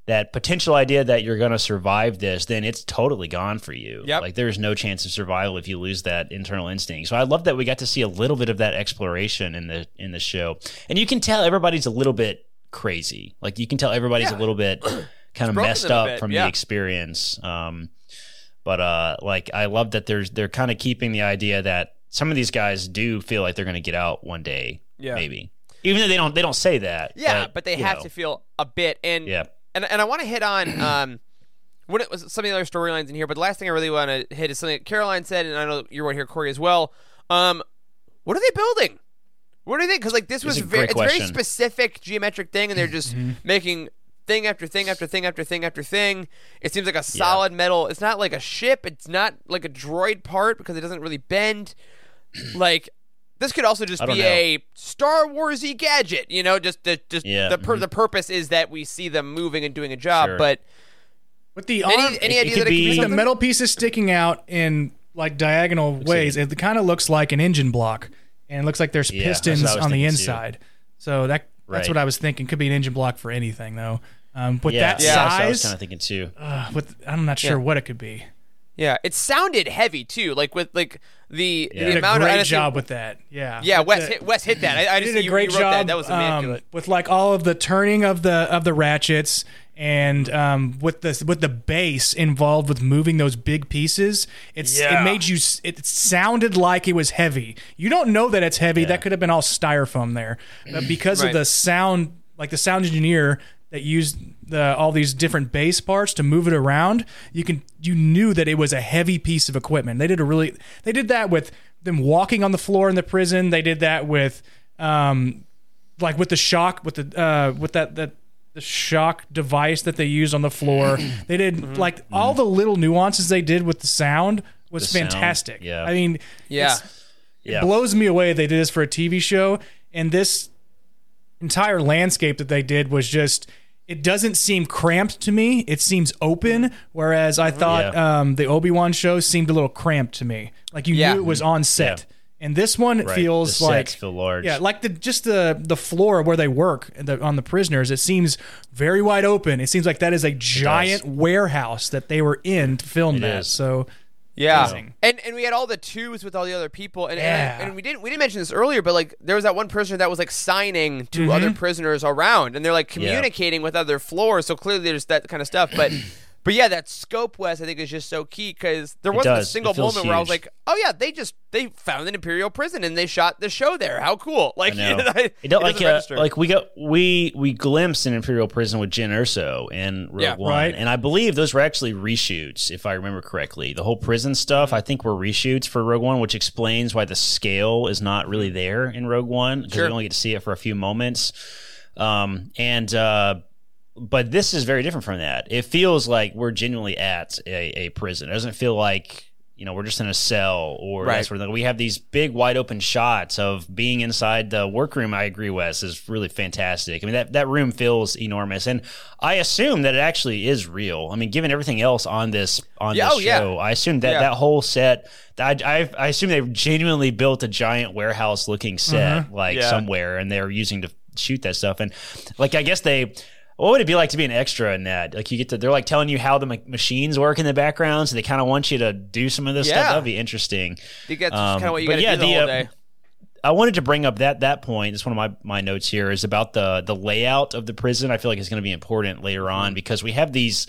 that potential idea that you're going to survive this, then it's totally gone for you. Yep. Like there's no chance of survival if you lose that internal instinct. So I love that we got to see a little bit of that exploration in the in the show, and you can tell everybody's a little bit crazy. Like you can tell everybody's Yeah. a little bit [CLEARS THROAT] kind of messed up from yeah. the experience. Um, but uh, like I love that there's they're kind of keeping the idea that some of these guys do feel like they're going to get out one day, Yeah. maybe. Even though they don't, they don't say that. Yeah, but, they have know. to feel a bit. And Yeah. and and I want to hit on [CLEARS THROAT] um, what it was some of the other storylines in here. But the last thing I really want to hit is something that Caroline said, and I know you're right here, Corey, as well. Um, what are they building? What do you think? Because like this was a very, it's very specific geometric thing, and they're just making thing after thing after thing after thing after thing. It seems like a solid metal. It's not like a ship. It's not like a droid part because it doesn't really bend. Like this could also just be know. a Star Warsy gadget, you know. Just the just Yeah. the pur- the purpose is that we see them moving and doing a job. Sure. But With the any arm, any it idea could that it could be- be the something? metal pieces sticking out in like diagonal ways, it kind of looks like an engine block, and it looks like there's Yeah, pistons what I was on the thinking too. inside. So that that's Right. what I was thinking. Could be an engine block for anything though. Um, with yeah, that yeah, that's what I was kind of thinking too. uh, with I'm not sure Yeah. what it could be. Yeah, it sounded heavy too. Like with like the Yeah. the Did a great of honestly- job with that. Yeah. Yeah, Wes the- hit Wes hit that. I, I He just did a you- great you job. That. that was um, with like all of the turning of the of the ratchets and um, with the with the base involved with moving those big pieces. It's Yeah. it made you. It sounded like it was heavy. You don't know that it's heavy. That could have been all styrofoam there, but [CLEARS THROAT] because Right. of the sound, like the sound engineer that used the all these different bass parts to move it around, you can you knew that it was a heavy piece of equipment. They did a really they did that with them walking on the floor in the prison. They did that with um like with the shock with the uh with that that the shock device that they used on the floor. [CLEARS THROAT] they did like all the little nuances they did with the sound was The sound, fantastic. yeah. I mean, Yeah. it's- Yeah. it blows me away they did this for a TV show and this entire landscape that they did was just. It doesn't seem cramped to me. It seems open, whereas I thought Yeah. um, the Obi Wan show seemed a little cramped to me. Like you Yeah. knew it was on set, and this one Right. feels The like sets feel large. Yeah, like the just the the floor where they work the, on the prisoners. It seems very wide open. It seems like that is a giant warehouse that they were in to film It that. is. So Yeah, Amazing. and and we had all the twos with all the other people, and, Yeah. and and we didn't we didn't mention this earlier, but like there was that one prisoner that was like signing to Mm-hmm. other prisoners around, and they're like communicating with other floors. So clearly there's that kind of stuff, but. But yeah, that scope, Wes, I think is just so key because there wasn't a does. It single feels moment where I was like, "Oh yeah, they just they found an imperial prison and they shot the show there. How cool!" [LAUGHS] Like, I know. [LAUGHS] it, It don't like doesn't uh, like we got we we glimpsed an Imperial prison with Jyn Erso in Rogue Yeah. One, Right. and I believe those were actually reshoots, if I remember correctly. The whole prison stuff, I think, were reshoots for Rogue One, which explains why the scale is not really there in Rogue One because Sure. we only get to see it for a few moments. Um, and uh, but this is very different from that. It feels like we're genuinely at a, a prison. It doesn't feel like you know we're just in a cell or Right. sort of. We have these big wide open shots of being inside the workroom. I agree, Wes is really fantastic. I mean that that room feels enormous, and I assume that it actually is real. I mean, given everything else on this on Yeah, this oh, yeah. show, I assume that Yeah. that whole set. I, I, I assume they genuinely built a giant warehouse looking set mm-hmm. like Yeah. somewhere, and they're using to shoot that stuff. And like I guess they. What would it be like to be an extra in that? Like you get to, they're like telling you how the ma- machines work in the background, so they kind of want you to do some of this Yeah. stuff. That'd be interesting. You get um, kind of what you got to yeah, do the, the, whole uh, day. I wanted to bring up that that point. It's one of my, my notes here is about the the layout of the prison. I feel like it's going to be important later on Mm-hmm. because we have these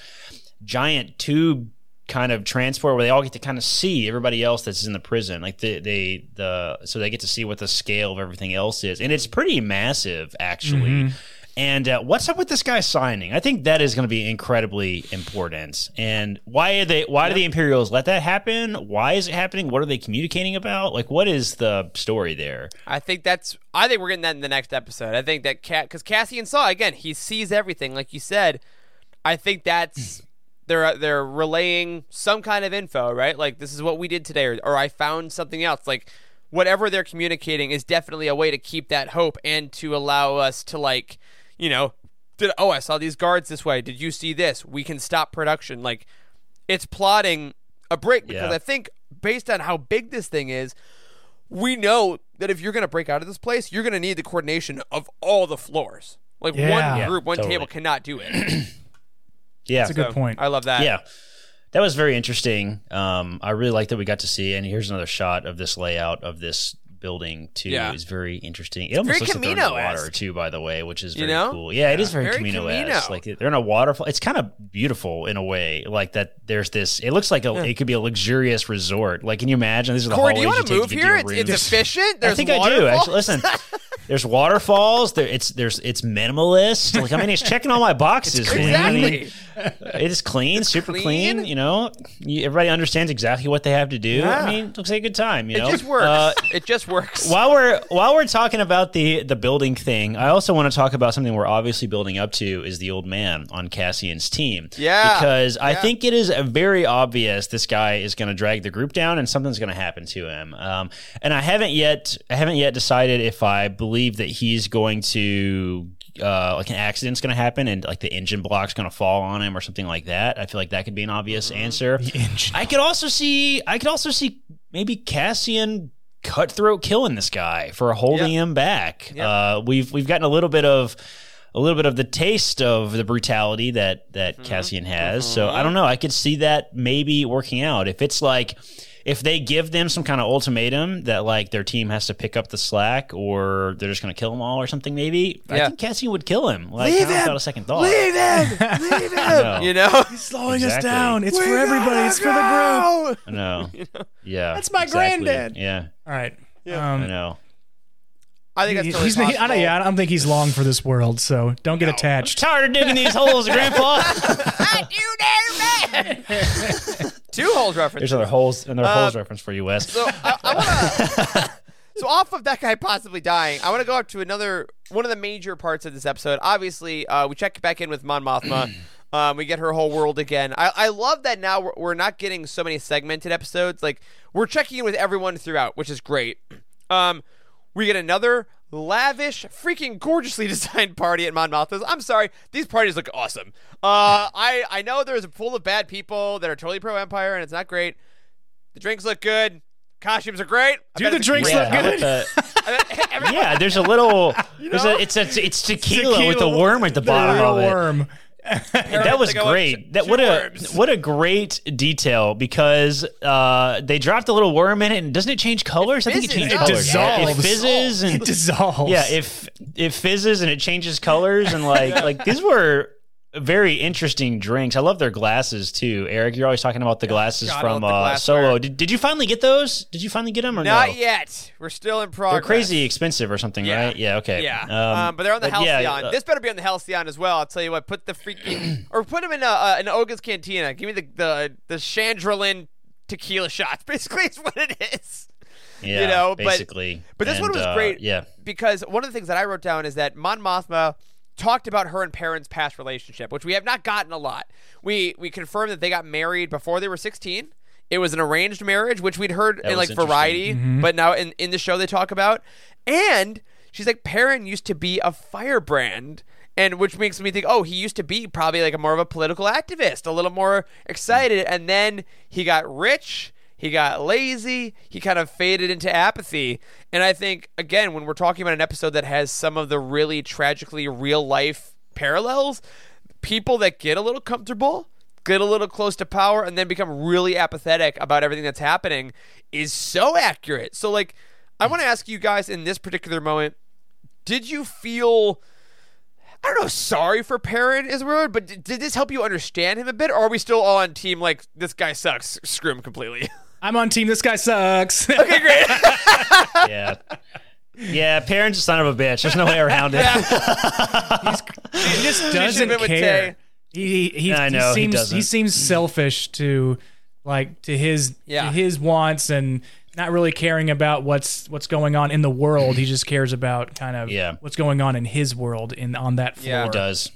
giant tube kind of transport where they all get to kind of see everybody else that's in the prison. Like the they the so they get to see what the scale of everything else is, and it's pretty massive actually. And uh, what's up with this guy signing? I think that is going to be incredibly important. And why are they? Why do the Imperials let that happen? Why is it happening? What are they communicating about? Like, what is the story there? I think that's. I think we're getting that in the next episode. I think that Cat because Cassian saw again. He sees everything, like you said. I think that's they're they're relaying some kind of info, right? Like this is what we did today, or, or I found something else. Like whatever they're communicating is definitely a way to keep that hope and to allow us to like, you know, did oh I saw these guards this way. Did you see this? We can stop production. Like it's plotting a break because Yeah. I think based on how big this thing is, we know that if you're going to break out of this place, you're going to need the coordination of all the floors. Like Yeah. one group, one totally. table cannot do it. [CLEARS THROAT] Yeah, That's a good point. I love that. Yeah. That was very interesting. Um, I really like that we got to see, and here's another shot of this layout of this building too. Yeah. Is very interesting. It almost very looks like they're in the water too, by the way, which is You very know? cool. Yeah, it is very, Very Kamino Kamino. esque. Like they're in a waterfall. It's kind of beautiful in a way. Like that. There's this. It looks like a, it could be a luxurious resort. Like, can you imagine? These are the Corey, do you want to move here? It's, it's efficient. There's I think I do. Actually, listen. [LAUGHS] There's waterfalls. There, it's there's it's minimalist. Like I mean, it's checking all my boxes. man. I mean, Exactly. it is clean, super clean. Clean. You know, you, everybody understands exactly what they have to do. Yeah. I mean, it looks like a good time. You know, It just works. Uh, it just works. while we're while we're talking about the the building thing, I also want to talk about something we're obviously building up to is the old man on Cassian's team. Yeah. because I think it is very obvious this guy is going to drag the group down and something's going to happen to him. Um, and I haven't yet I haven't yet decided if I believe that he's going to. Uh, like an accident's going to happen and like the engine block's going to fall on him or something like that. I feel like that could be an obvious Mm-hmm. answer. I could also see I could also see maybe Cassian cutthroat killing this guy for holding Yeah. him back. Yeah. Uh, we've we've gotten a little bit of a little bit of the taste of the brutality that that Cassian has. So I don't know. I could see that maybe working out if it's like. If they give them some kind of ultimatum that like their team has to pick up the slack or they're just going to kill them all or something, maybe I Yeah. think Cassian would kill him. Like Leave him! without a second thought. Leave him. [LAUGHS] Leave him. know. You know. [LAUGHS] He's slowing us down. It's for everybody. It's for the group. I [LAUGHS] know. Yeah, That's my exactly. granddad. Yeah, All right. I Um, know. I think that's he- totally he's, he- I, don't, yeah, I don't think he's long for this world, so don't get attached. I'm Tired of digging these holes, Grandpa. you dare man. Two holes reference. There's another holes, another Uh, holes reference for you, Wes. So I, I want to. [LAUGHS] so off of that guy possibly dying, I want to go up to another one of the major parts of this episode. Obviously, uh, we check back in with Mon Mothma. [CLEARS THROAT] um, we get her whole world again. I, I love that now we're, we're not getting so many segmented episodes. Like we're checking in with everyone throughout, which is great. Um, we get another lavish, freaking gorgeously [LAUGHS] designed party at Mothma's. I'm sorry, these parties look awesome. Uh, I I know there's full of bad people that are totally pro Empire, and it's not great. The drinks look good. Costumes are great. I Do the drinks great- look [LAUGHS] how good? the- I bet every- yeah, there's a little. [LAUGHS] there's know? a, it's a, it's tequila, with the worm at the The bottom real of it. worm. That was great. That what a what a great detail because uh, they dropped a little worm in it and doesn't it change colors? I think it changes It colors. dissolves. It fizzes and It dissolves. yeah, if it fizzes and it changes colors and like like these were very interesting drinks. I love their glasses too. Eric, you're always talking about the glasses God, from the uh. Solo. Did, did you finally get those? Did you finally get them or not no? yet. We're still in progress. They're crazy expensive or something, Yeah. right? Yeah. Okay. Yeah, um, but they're on the yeah, Halcyon. uh, this better be on the Halcyon as well. I'll tell you what. Put the freaking [CLEARS THROAT] or put them in a uh, in Oga's Cantina. Give me the the the Chandrilan tequila shots. [LAUGHS] Basically, is what it is. yeah, you know, basically. But this one was uh, great. Yeah. because one of the things that I wrote down is that Mon Mothma talked about her and Perrin's past relationship, which we have not gotten a lot. We we confirmed that they got married before they were 16. It was an arranged marriage, which we'd heard That in like Variety, Mm-hmm. but now in, in the show they talk about. And she's like, Perrin used to be a firebrand. And which makes me think, oh, he used to be probably like a more of a political activist, a little more excited. And then he got rich, he got lazy, he kind of faded into apathy. And I think, again, when we're talking about an episode that has some of the really tragically real life parallels, people that get a little comfortable, get a little close to power, and then become really apathetic about everything that's happening is so accurate. So, like, I want to ask you guys in this particular moment did you feel. I don't know, sorry for Perrin is weird, but did, did this help you understand him a bit, or are we still all on team like this guy sucks, screw him completely? [LAUGHS] I'm on team. This guy sucks. [LAUGHS] okay, great. [LAUGHS] Yeah. Yeah, Perrin's son of a bitch. There's no way around it. [LAUGHS] he just doesn't been with care. Tay. He he, he, I know, he seems doesn't. he, seems selfish to like to his Yeah. to his wants and not really caring about what's what's going on in the world. He just cares about kind of Yeah. what's going on in his world in on that floor. Yeah. He does.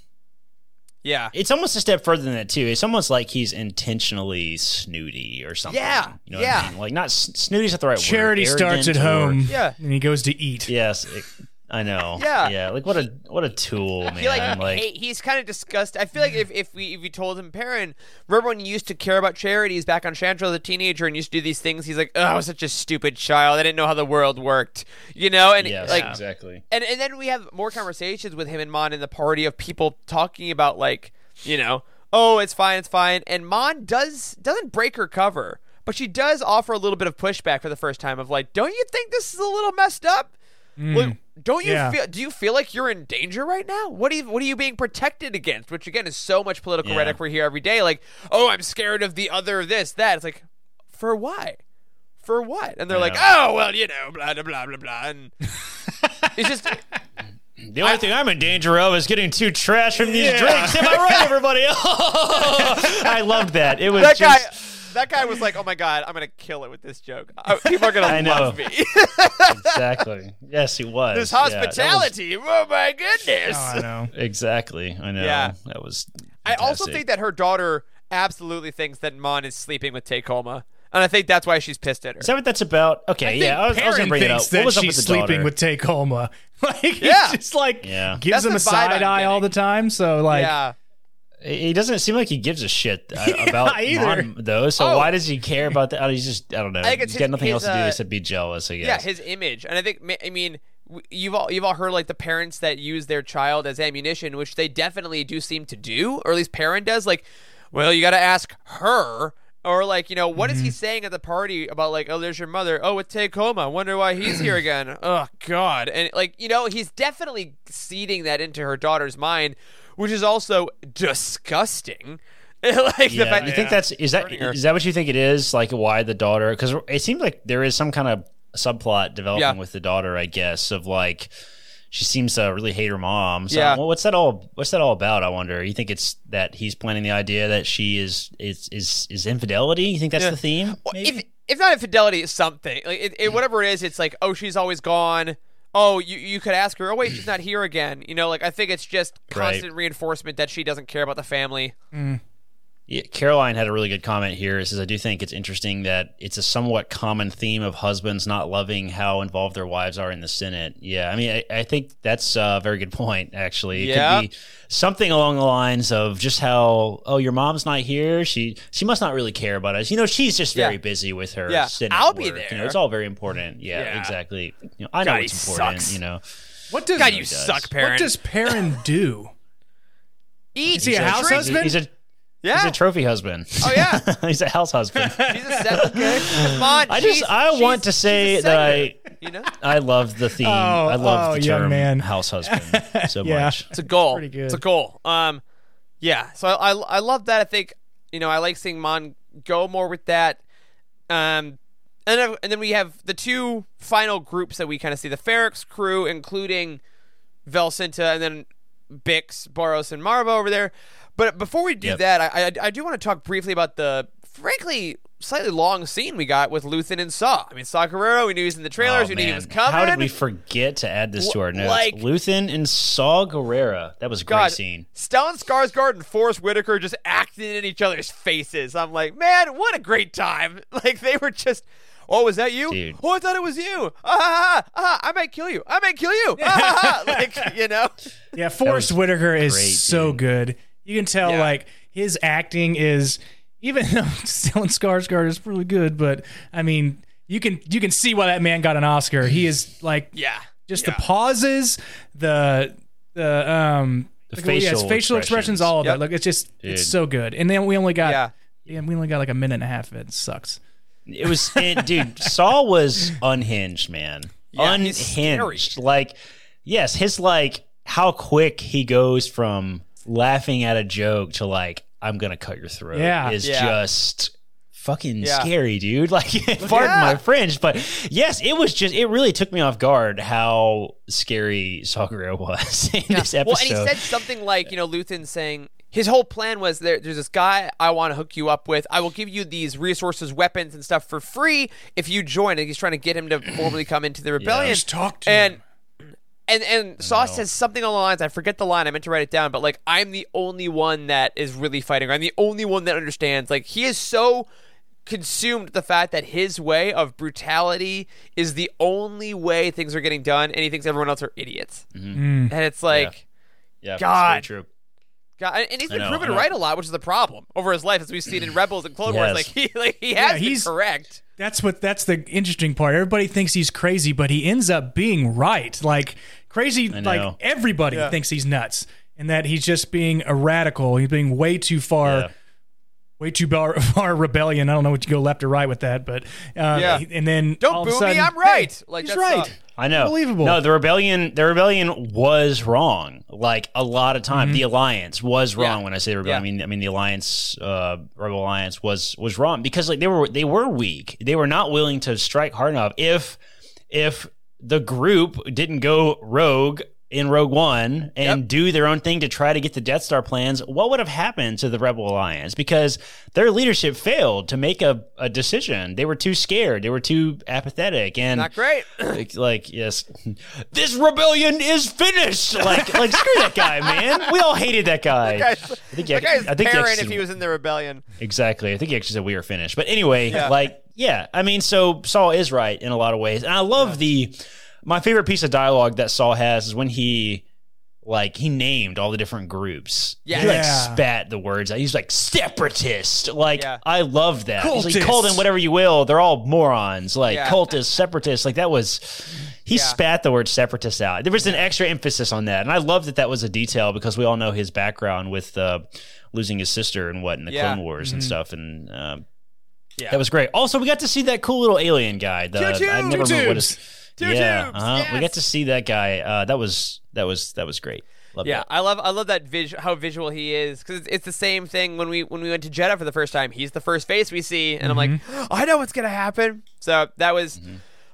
Yeah. It's almost a step further than that too. It's almost like he's intentionally snooty or something. Yeah, You know yeah. What I mean? Like not snooty's not the right Charity word. Charity starts at or- home. Yeah. and he goes to eat. Yes, it- I know. Yeah. yeah. Like what a what a tool, man. I feel like, like hey, he's kind of disgusted. I feel like if, if we if we told him, Perrin, remember when you used to care about charities back on Chandrila as a teenager and used to do these things? He's like, oh, I was such a stupid child. I didn't know how the world worked, you know. And yes, like, exactly. and and then we have more conversations with him and Mon in the party of people talking about like, you know, oh, it's fine, it's fine. And Mon does doesn't break her cover, but she does offer a little bit of pushback for the first time of like, don't you think this is a little messed up? Mm. Like, don't you yeah. feel? Do you feel like you're in danger right now? What are you? What are you being protected against? Which again is so much political Yeah. rhetoric we hear every day. Like, oh, I'm scared of the other, this, that. It's like, for why? For what? And they're like, Yeah. oh, well, you know, blah blah blah blah blah. And [LAUGHS] it's just The only thing I'm in danger of is getting too trash from these drinks. Am I right, [LAUGHS] everybody? [LAUGHS] I loved that. It was that guy. Just That guy was like, "Oh my god, I'm gonna kill it with this joke. Uh, People are gonna [LAUGHS] know. love me. [LAUGHS] exactly. Yes, he was. this Yeah, was- hospitality. oh my goodness." Oh, I know. exactly. I know. Yeah. That was. I also think that her daughter absolutely thinks that Mon is sleeping with Tay Kolma, and I think that's why she's pissed at her. Is that what that's about? Okay, think yeah, I was, I was gonna bring it up. thinks What that was up she's with the sleeping daughter? with Tay Kolma. [LAUGHS] Like Yeah. he's just like Yeah. gives That's him a vibe I'm side eye all the time. So like yeah, He doesn't seem like he gives a shit uh, [LAUGHS] about either. Mon, though. So Oh. why does he care about that? He's just I don't know. I He's got nothing his, else to do uh, except be jealous. I guess. yeah, his image, and I think I mean you've all you've all heard like the parents that use their child as ammunition, which they definitely do seem to do, or at least Perrin does. Like, well, you got to ask her. Or like you know what is Mm-hmm. he saying at the party about like oh there's your mother oh it's Tay Kolma wonder why he's here [CLEARS THROAT] again oh god and like you know he's definitely seeding that into her daughter's mind which is also disgusting [LAUGHS] like the Yeah, fact you think that's is that is that what you think it is? Like why the daughter? Because it seems like there is some kind of subplot developing Yeah. with the daughter. I guess of like she seems to really hate her mom. So, Yeah. Well, what's that all? What's that all about? I wonder. You think it's that he's planning the idea that she is is is is infidelity? You think that's Yeah. the theme? Well, if if not infidelity, it's something. Like it, it, whatever it is, it's like oh she's always gone. Oh, you you could ask her. Oh wait, she's not here again. You know, like I think it's just Right. constant reinforcement that she doesn't care about the family. Mm. Yeah, Caroline had a really good comment here. It says, I do think it's interesting that it's a somewhat common theme of husbands not loving how involved their wives are in the Senate. Yeah, I mean, I, I think that's a very good point, actually. It Yeah. could be something along the lines of just how, oh, your mom's not here. She she must not really care about us. You know, she's just very Yeah. busy with her Yeah, Senate I'll be work. You know, there. it's all very important. Yeah, Yeah. exactly. You know, I know God, it's important, sucks. you know. What does God, you does. suck, Perrin. what does Perrin do? Eat. Is he a drink. house husband? He's a, Yeah. he's a trophy husband. oh yeah. [LAUGHS] he's a house husband. [LAUGHS] he's a set. Okay. Come on. I just I want to say that I You know. I love the theme. I love oh, the young term man. house husband [LAUGHS] so Yeah. much. It's a goal. Pretty good. It's a goal. Um, yeah. So I, I I love that. I think you know I like seeing Mon go more with that. Um, and then, and then we have the two final groups that we kind of see the Ferrix crew, including Velcinta, and then Bix, Brasso, and Marva over there. But before we do Yep. that, I, I I do want to talk briefly about the frankly slightly long scene we got with Luthen and Saw. I mean, Saw Gerrera, we knew he was in the trailers, Oh, we knew he was coming. How did we forget to add this to our notes? like- Luthen and Saw Gerrera. That was a great scene. Stellan Skarsgård and Forest Whitaker just acting in each other's faces. I'm like, man, what a great time! [LAUGHS] Like they were just. Oh, was that you? Dude. Oh, I thought it was you. Ah, ah, ah, ah, I might kill you. I might kill you. [LAUGHS] Ah, ah, ah. [LAUGHS] like you know. Yeah, Forest Whitaker is great, so dude. good. You can tell Yeah. like his acting is even though [LAUGHS] Stellan Skarsgård is really good, but I mean, you can you can see why that man got an Oscar. He is like Yeah. just Yeah. the pauses, the the um The like, well, yeah, his facial facial expressions, expressions. all of Yep. it. Like it's just Dude. it's so good. And then we only got Yeah. yeah, we only got like a minute and a half of it. It sucks. It was, it, dude. Saw was unhinged, man. Yeah, unhinged. Like, yes, his like how quick he goes from laughing at a joke to like, I'm gonna cut your throat. Yeah. is Yeah. just fucking Yeah. scary, dude. [LAUGHS] Like, pardon Yeah. my French, but yes, it was just. It really took me off guard how scary Saul [LAUGHS] Guerrero was in this episode. Well, and he said something like, you know, Luthen saying his whole plan was there, there's this guy I want to hook you up with. I will give you these resources, weapons, and stuff for free if you join. And he's trying to get him to formally come into the rebellion. Just talk to and him. And and Saw says something along the lines. I forget the line. I meant to write it down, but like I'm the only one that is really fighting. I'm the only one that understands. Like he is so consumed the fact that his way of brutality is the only way things are getting done, and he thinks everyone else are idiots. Mm-hmm. Mm. And it's like. yeah, that's God. very true. God, and he's been know, proven right a lot, which is the problem over his life, as we've seen in Rebels and Clone Wars. Like he, like he has Yeah, been he's- correct. That's what that's the interesting part. Everybody thinks he's crazy, but he ends up being right. Like crazy like everybody Yeah. thinks he's nuts. And that he's just being a radical. He's being way too far Yeah. Way too far, [LAUGHS] far rebellion. I don't know what you go left or right with that, but uh, Yeah. and then Don't all of a boo sudden, me, I'm right. hey, like he's that's right. uh, I know. Unbelievable. No, the rebellion the rebellion was wrong. Like a lot of time. The alliance was wrong Yeah. when I say rebellion. I mean I mean the alliance uh rebel alliance was was wrong because like they were they were weak. They were not willing to strike hard enough. If if the group didn't go rogue in Rogue One and Yep. do their own thing to try to get the Death Star plans, what would have happened to the Rebel Alliance? Because their leadership failed to make a, a decision. They were too scared. They were too apathetic. And not great. [CLEARS THROAT] like, like, yes, [LAUGHS] this rebellion is finished. Like, like screw that guy, man. We all hated that guy. I think he guy's I think he parent if he was in the rebellion. exactly. I think he actually said we are finished. But anyway, Yeah. like, yeah. I mean, so Saw is right in a lot of ways, and I love the. My favorite piece of dialogue that Saw has is when he. Like he named all the different groups. Yeah. He like Yeah. spat the words out. He's like separatist. Like Yeah. I love that. He's like Cultist. call them whatever you will. They're all morons. Like Yeah. cultists, separatists. Like that was he Yeah. spat the word separatist out. There was an extra emphasis on that, and I love that that was a detail because we all know his background with uh, losing his sister and what in the Yeah. Clone Wars and stuff, and um, Yeah. that was great. Also, we got to see that cool little alien guy. The, I never remember what his. Two yeah, tubes, uh-huh. we yes. got to see that guy. Uh, that was that was that was great. Love Yeah, that. I love I love that vis- how visual he is because it's, it's the same thing when we when we went to Jedha for the first time. He's the first face we see, and I'm like, [GASPS] I know what's gonna happen. So that was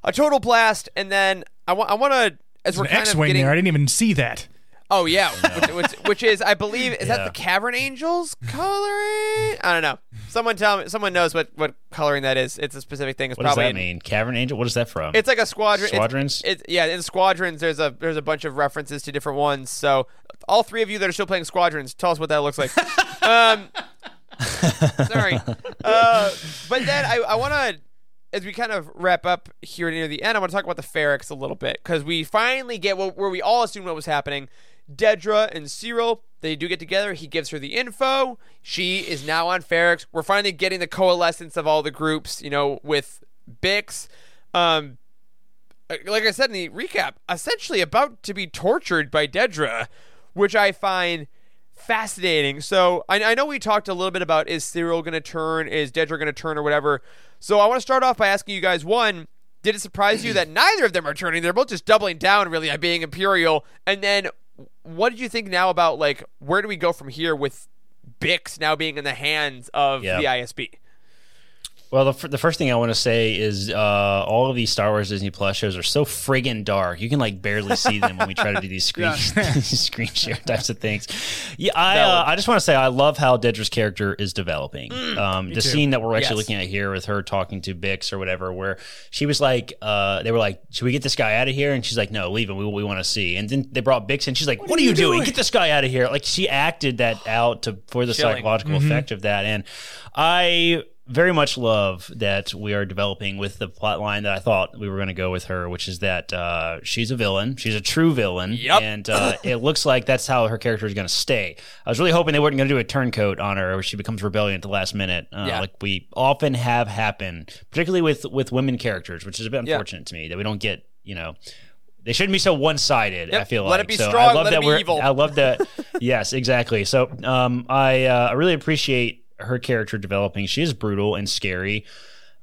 a total blast. And then I want I want to as we're An kind X-wing getting there. I didn't even see that. Oh yeah, which, which, which is I believe is that the Cavern Angels coloring? I don't know. Someone tell me. Someone knows what what coloring that is. It's a specific thing. It's What does that mean? Cavern Angel. What is that from? It's like a squadron. it's- Squadrons? It's, yeah, in squadrons, there's a there's a bunch of references to different ones. So, all three of you that are still playing squadrons, tell us what that looks like. [LAUGHS] um, Sorry. [LAUGHS] Uh, but then I, I want to, as we kind of wrap up here near the end, I want to talk about the Ferrix a little bit because we finally get what, where we all assumed what was happening. Dedra and Syril, they do get together. He gives her the info. She is now on Ferrix. We're finally getting the coalescence of all the groups, you know, with Bix. Um, like I said in the recap, essentially about to be tortured by Dedra, which I find fascinating. So I, I know we talked a little bit about is Syril going to turn, is Dedra going to turn, or whatever. So I want to start off by asking you guys one. Did it surprise you that neither of them are turning? They're both just doubling down, really, on being Imperial. And then, what did you think now about like where do we go from here with Bix now being in the hands of Yeah. the ISB? Well, the, f- the first thing I want to say is uh, all of these Star Wars Disney Plus shows are so friggin' dark. You can like barely see them when we try to do these [LAUGHS] screen [LAUGHS] screen share types of things. Yeah, I uh, I just want to say I love how Dedra's character is developing. um, the scene that we're actually Yes. looking at here with her talking to Bix or whatever, where she was like, uh, they were like, "Should we get this guy out of here?" And she's like, "No, leave him. We, we want to see." And then they brought Bix, and she's like, "What, are you doing? Get this guy out of here!" Like she acted that out to for the Chilling. psychological effect of that, and I very much love that we are developing with the plot line that I thought we were going to go with her, which is that uh, she's a villain. She's a true villain. Yep. And uh, [LAUGHS] it looks like that's how her character is going to stay. I was really hoping they weren't going to do a turncoat on her where she becomes rebellion at the last minute, uh, Yeah. like we often have happen, particularly with, with women characters, which is a bit Yeah. unfortunate to me that we don't get, you know. They shouldn't be so one-sided. Yep. I feel Let like it be so strong, I love let it that be we're. evil. I love that. [LAUGHS] yes, exactly. So um, I uh, I really appreciate her character developing. She is brutal and scary.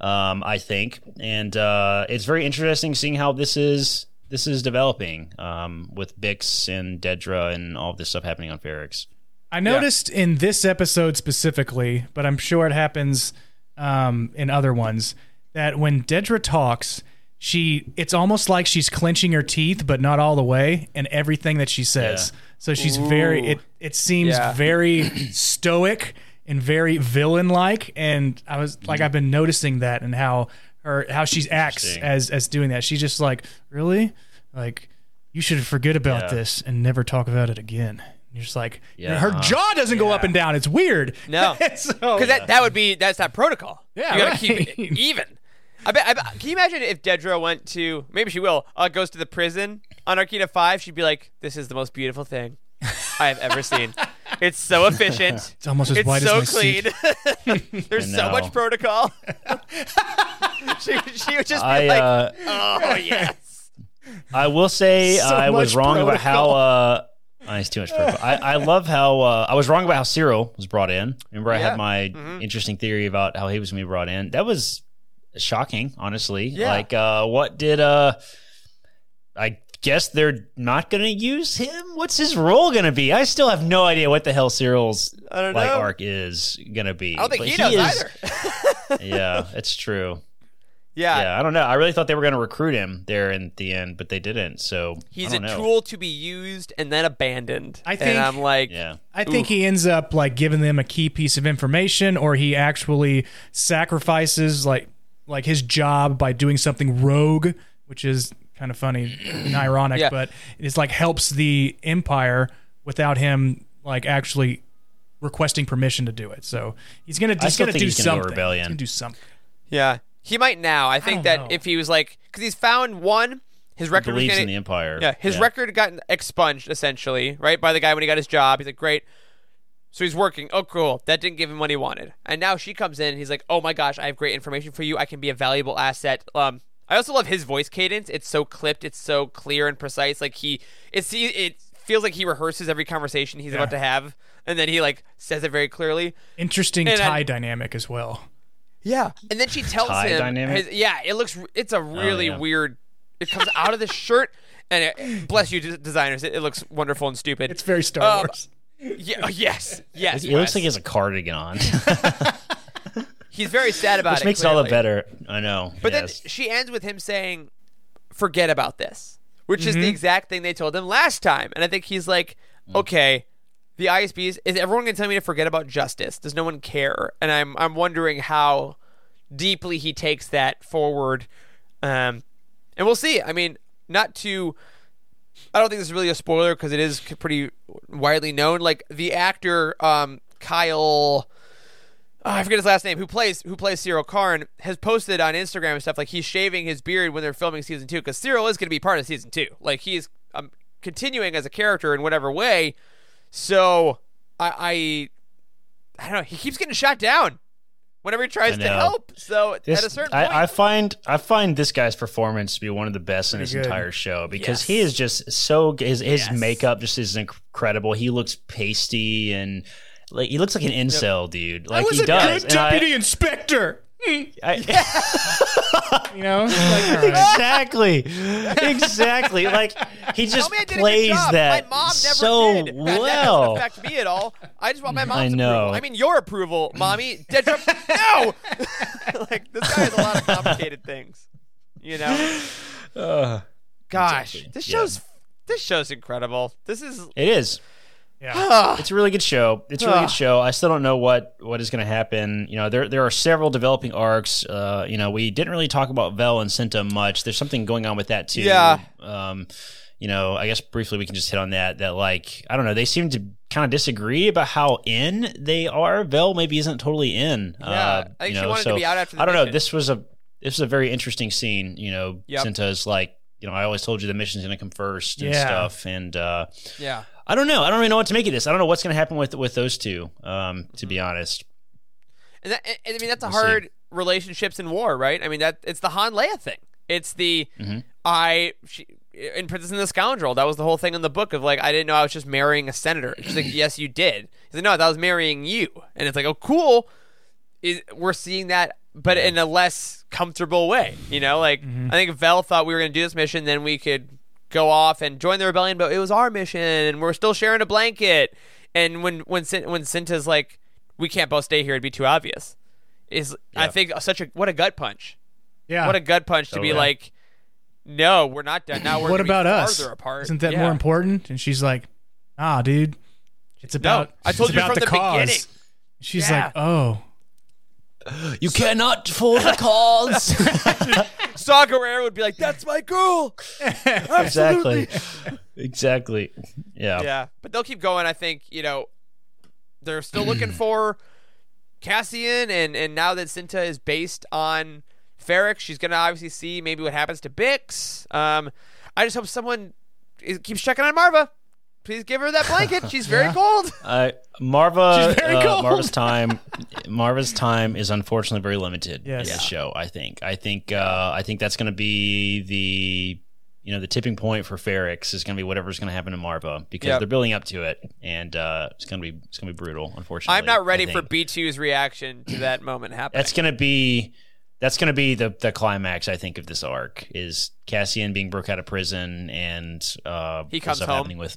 Um, I think, and uh, it's very interesting seeing how this is this is developing um, with Bix and Dedra and all of this stuff happening on Ferrix. I noticed in this episode specifically, but I'm sure it happens um, in other ones, that when Dedra talks, she it's almost like she's clenching her teeth, but not all the way, and everything that she says. Yeah. So she's very it it seems Yeah. very [CLEARS THROAT] stoic and very villain like, and I was like I've been noticing that and how her how she acts as as doing that. She's just like really like you should forget about Yeah. this and never talk about it again. And you're just like Yeah. her jaw doesn't go up and down. It's weird. No. [LAUGHS] So- Because that, that would be that's not protocol. Yeah, you gotta right. keep it even. I bet, I bet. Can you imagine if Dedra went to maybe she will uh, goes to the prison on Narkina Five? She'd be like, "This is the most beautiful thing I have ever seen. [LAUGHS] It's so efficient. [LAUGHS] It's almost as it's white so as my clean. seat. [LAUGHS] There's so much protocol." [LAUGHS] she, she would just be I like, uh, "Oh yes." I will say So I was much wrong about how. Uh, uh, it's too much protocol. I, I love how uh, I was wrong about how Syril was brought in. Remember, I Yeah. had my Mhm. interesting theory about how he was going to be brought in. That was shocking, honestly. Yeah. Like, uh, what did uh, I guess they're not going to use him? What's his role going to be? I still have no idea what the hell Syril's I like know. arc is going to be. I don't think But he knows is- either. [LAUGHS] yeah, it's true. yeah. Yeah, I don't know. I really thought they were going to recruit him there in the end, but they didn't. So He's I a don't know. tool to be used and then abandoned. I and think- I'm like, Yeah. I think he ends up like giving them a key piece of information, or he actually sacrifices like like his job by doing something rogue, which is kind of funny and [CLEARS THROAT] ironic, Yeah. but it's like helps the empire without him like actually requesting permission to do it. So he's gonna I he's still gonna think do he's gonna go something. rebellion. He's gonna do something. Yeah, he might now. I think don't that know. if he was like, because he's found one, his record was believes gonna, in the empire. yeah, his record got expunged essentially, right, by the guy when he got his job. He's like, great. So he's working. Oh, cool. That didn't give him what he wanted. And now she comes in. And he's like, oh my gosh, I have great information for you. I can be a valuable asset. Um, I also love his voice cadence. It's so clipped. It's so clear and precise. Like he, it's he, it feels like he rehearses every conversation he's about to have, and then he like says it very clearly. Interesting And I- tie dynamic as well. Yeah, and then she tells Tie him, dynamic? Oh, his- yeah, it looks, it's a really yeah. weird. It comes out of the shirt, and it, bless you, designers, it, it looks wonderful and stupid. It's very Star Um, Wars. yeah, oh, yes, yes. It looks like he has a cardigan on, [LAUGHS] he's very sad about which it. Which makes it all the better. I know. But yes. then she ends with him saying, "Forget about this," which is Mm-hmm. the exact thing they told him last time. And I think he's like, Mm. "Okay, the ISBs is everyone going to tell me to forget about justice? Does no one care?" And I'm I'm wondering how deeply he takes that forward. Um, and we'll see. I mean, not to. I don't think this is really a spoiler because it is pretty widely known. Like the actor um, Kyle oh, I forget his last name, who plays who plays Syril Karn, has posted on Instagram and stuff like he's shaving his beard when they're filming season two because Syril is going to be part of season two. Like he's um, continuing as a character in whatever way. So I, I I don't know. He keeps getting shot down whenever he tries to help. So This- at a certain point, I, I find I find this guy's performance to be one of the best in his good. entire show because Yes. he is just so his his Yes. makeup just is incredible. He looks pasty and like he looks like an incel dude. Like I was he a does. good and I- deputy inspector. Hmm. I- [LAUGHS] You know, like, all right. exactly, [LAUGHS] exactly. Like he just me I did a plays good job. that my mom never so did. And That well. doesn't affect me at all. I just want my mom's know. approval. I mean, your approval, mommy. Dead no. [LAUGHS] like this guy has a lot of complicated things. You know. [SIGHS] Gosh, this show's this show's incredible. This is it is. Yeah. It's a really good show. It's a really Ah. good show. I still don't know what what is going to happen. You know, there there are several developing arcs. Uh, you know, we didn't really talk about Vel and Cinta much. There's something going on with that too. Yeah. Um, you know, I guess briefly we can just hit on that. That like I don't know. They seem to kind of disagree about how in they are. Vel maybe isn't totally in. Yeah, uh, I think you she know, wanted to be out after the I don't know. mission. This was a this was a very interesting scene. You know, Yep. Cinta's like. You know, I always told you the mission's going to come first and Yeah. stuff, and uh, yeah. I don't know. I don't really know what to make of this. I don't know what's going to happen with with those two. Um, to be honest, And, that, and I mean that's a We'll see. hard relationships in war, right? I mean that it's the Han Leia thing. It's the Mm-hmm. I she, in Princess and the Scoundrel. That was the whole thing in the book of like I didn't know I was just marrying a senator. She's like, [CLEARS THROAT] yes, you did. He's like, no, that was marrying you. And it's like, oh, cool. Is we're seeing that, but in a less comfortable way. You know, like I think Vel thought we were going to do this mission, then we could go off and join the rebellion, but it was our mission, and we're still sharing a blanket. And when when Cin- when Cinta's like, we can't both stay here; it'd be too obvious. Is I think such a what a gut punch. yeah. What a gut punch to be like. No, we're not done. Now we're what gonna be about us? farther apart. Isn't that Yeah. more important? And she's like, Ah, dude, it's about. I told you about from the, the cause. beginning. She's Yeah. like, oh, you cannot for the cause. [LAUGHS] Saw Gerrera would be like, "That's my girl." [LAUGHS] exactly, exactly. Yeah. Yeah, but they'll keep going. I think you know they're still looking [CLEARS THROAT] for Cassian, and and now that Cinta is based on Ferrix, she's gonna obviously see maybe what happens to Bix. Um, I just hope someone is, keeps checking on Marva. Please give her that blanket. She's very [LAUGHS] cold. Uh, Marva, She's very uh, cold. Marva's [LAUGHS] time, Marva's time is unfortunately very limited Yes. in Yeah. this show. I think. I think. Uh, I think that's going to be the, you know, the tipping point for Ferrix is going to be whatever's going to happen to Marva because Yep. they're building up to it, and uh, it's going to be it's going to be brutal. Unfortunately, I'm not ready for. B2's reaction to that moment happening. That's going to be. That's going to be the, the climax, I think, of this arc is Cassian being broke out of prison and uh, He comes stuff home. happening with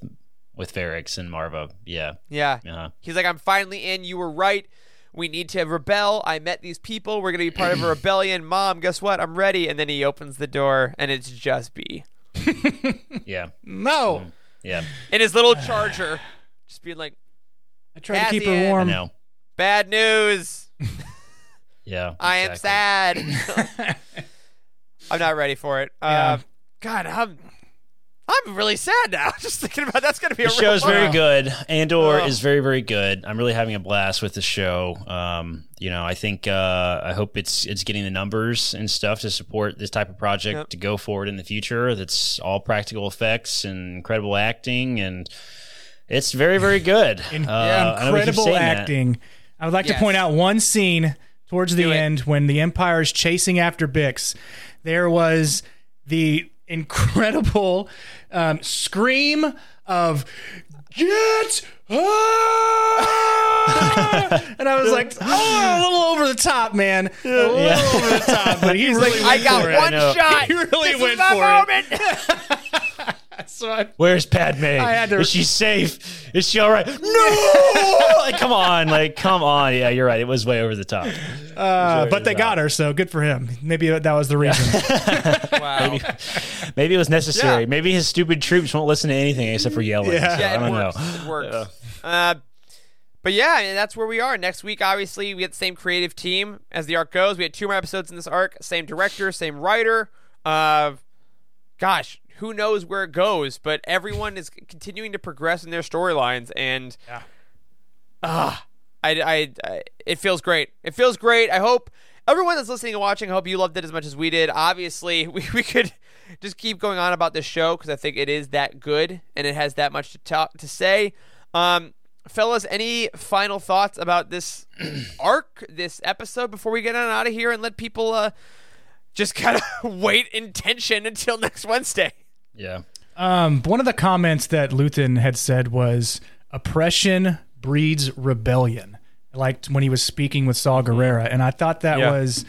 with Ferrix and Marva. Yeah, yeah. yeah. He's like, I'm finally in. You were right. We need to rebel. I met these people. We're going to be part of a [CLEARS THROAT] rebellion. Mom, guess what? I'm ready. And then he opens the door, and it's just B. [LAUGHS] Yeah, no. yeah. In his little charger, just being like, I try to keep her Cassian. I warm. know. bad news. [LAUGHS] Yeah, I am sad. [LAUGHS] I'm not ready for it. Uh, God, I'm I'm really sad now. [LAUGHS] Just thinking about that's going to be a The real show's very good. Andor Oh. is very, very good. I'm really having a blast with the show. Um, you know, I think uh, I hope it's it's getting the numbers and stuff to support this type of project Yep. to go forward in the future. That's all practical effects and incredible acting, and it's very, very good. [LAUGHS] In- Uh, I know we keep incredible that. acting. I would like Yes. to point out one scene towards the Do it. end when the Empire is chasing after Bix. There was the incredible um, scream of "Get!" ah!" and I was like, "Oh, a little over the top, man, a little Yeah. over the top." But [LAUGHS] he really I got for it. one [LAUGHS] shot. He really this went for it. [LAUGHS] moment. So I- Where's Padme? had to- Is she safe? Is she all right? No! [LAUGHS] like, come on, like, come on. Yeah, you're right. It was way over the top. uh, but they got her, so good for him. Maybe that was the reason. [LAUGHS] wow. Maybe it was necessary. Yeah. Maybe his stupid troops won't listen to anything except for yelling. Yeah. So, Yeah, I don't works. know. It works. Uh, but yeah, I mean, that's where we are. Next week, obviously, we get the same creative team as the arc goes. We had two more episodes in this arc, same director, same writer. Uh, gosh, who knows where it goes? But everyone is continuing to progress in their storylines, and Yeah. ah, I, I, I, it feels great. It feels great. I hope everyone that's listening and watching, I hope you loved it as much as we did. Obviously, [LAUGHS] we, we could just keep going on about this show because I think it is that good and it has that much to talk to say. Um, fellas, any final thoughts about this [CLEARS THROAT] arc, this episode before we get on out of here and let people uh, just kind of [LAUGHS] wait in tension until next Wednesday? Yeah. Um, one of the comments that Luthen had said was oppression breeds rebellion. Like when he was speaking with Saw Gerrera, and I thought that Yeah. was,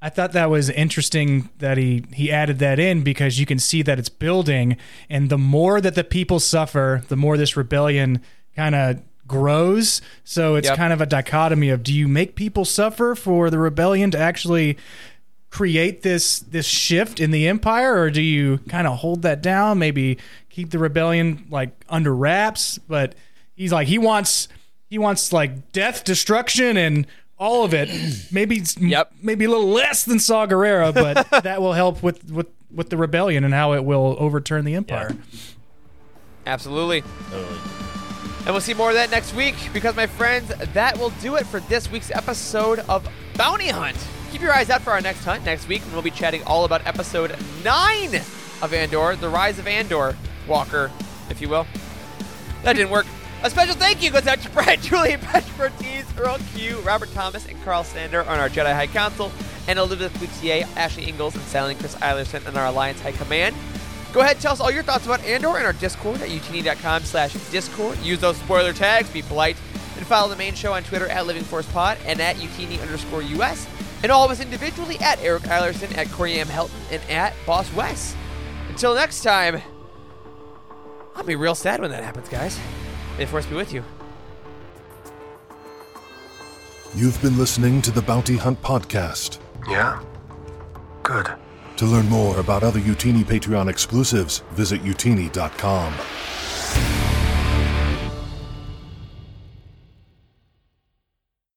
I thought that was interesting that he he added that in because you can see that it's building, and the more that the people suffer, the more this rebellion kind of grows. So it's Yep. kind of a dichotomy of do you make people suffer for the rebellion to actually create this this shift in the empire or do you kind of hold that down maybe keep the rebellion like under wraps but he's like he wants he wants like death destruction and all of it [CLEARS THROAT] maybe Yep. maybe a little less than Saw Gerrera but [LAUGHS] that will help with with with the rebellion and how it will overturn the empire Absolutely. Totally. And we'll see more of that next week because, my friends, that will do it for this week's episode of Bounty Hunt. Keep your eyes out for our next hunt next week when we'll be chatting all about episode 9 of Andor, The Rise of Andor, Walker, if you will. That didn't work. A special thank you goes out to [LAUGHS] Brad, Julian, Patrick Ortiz, Earl Q, Robert Thomas, and Carl Sander on our Jedi High Council, and Elizabeth Boutier, Ashley Ingalls, and Silent Chris Eilerson on our Alliance High Command. Go ahead, tell us all your thoughts about Andor in our Discord at utini.com slash Discord. Use those spoiler tags, be polite, and follow the main show on Twitter at Living Force Pod and at utini underscore US, and all of us individually at Eric Eilerson, at Corey M. Helton, and at Boss Wes. Until next time, I'll be real sad when that happens, guys. May the Force be with you. You've been listening to the Bounty Hunt Podcast. Yeah? Good. To learn more about other Utini Patreon exclusives, visit utini.com.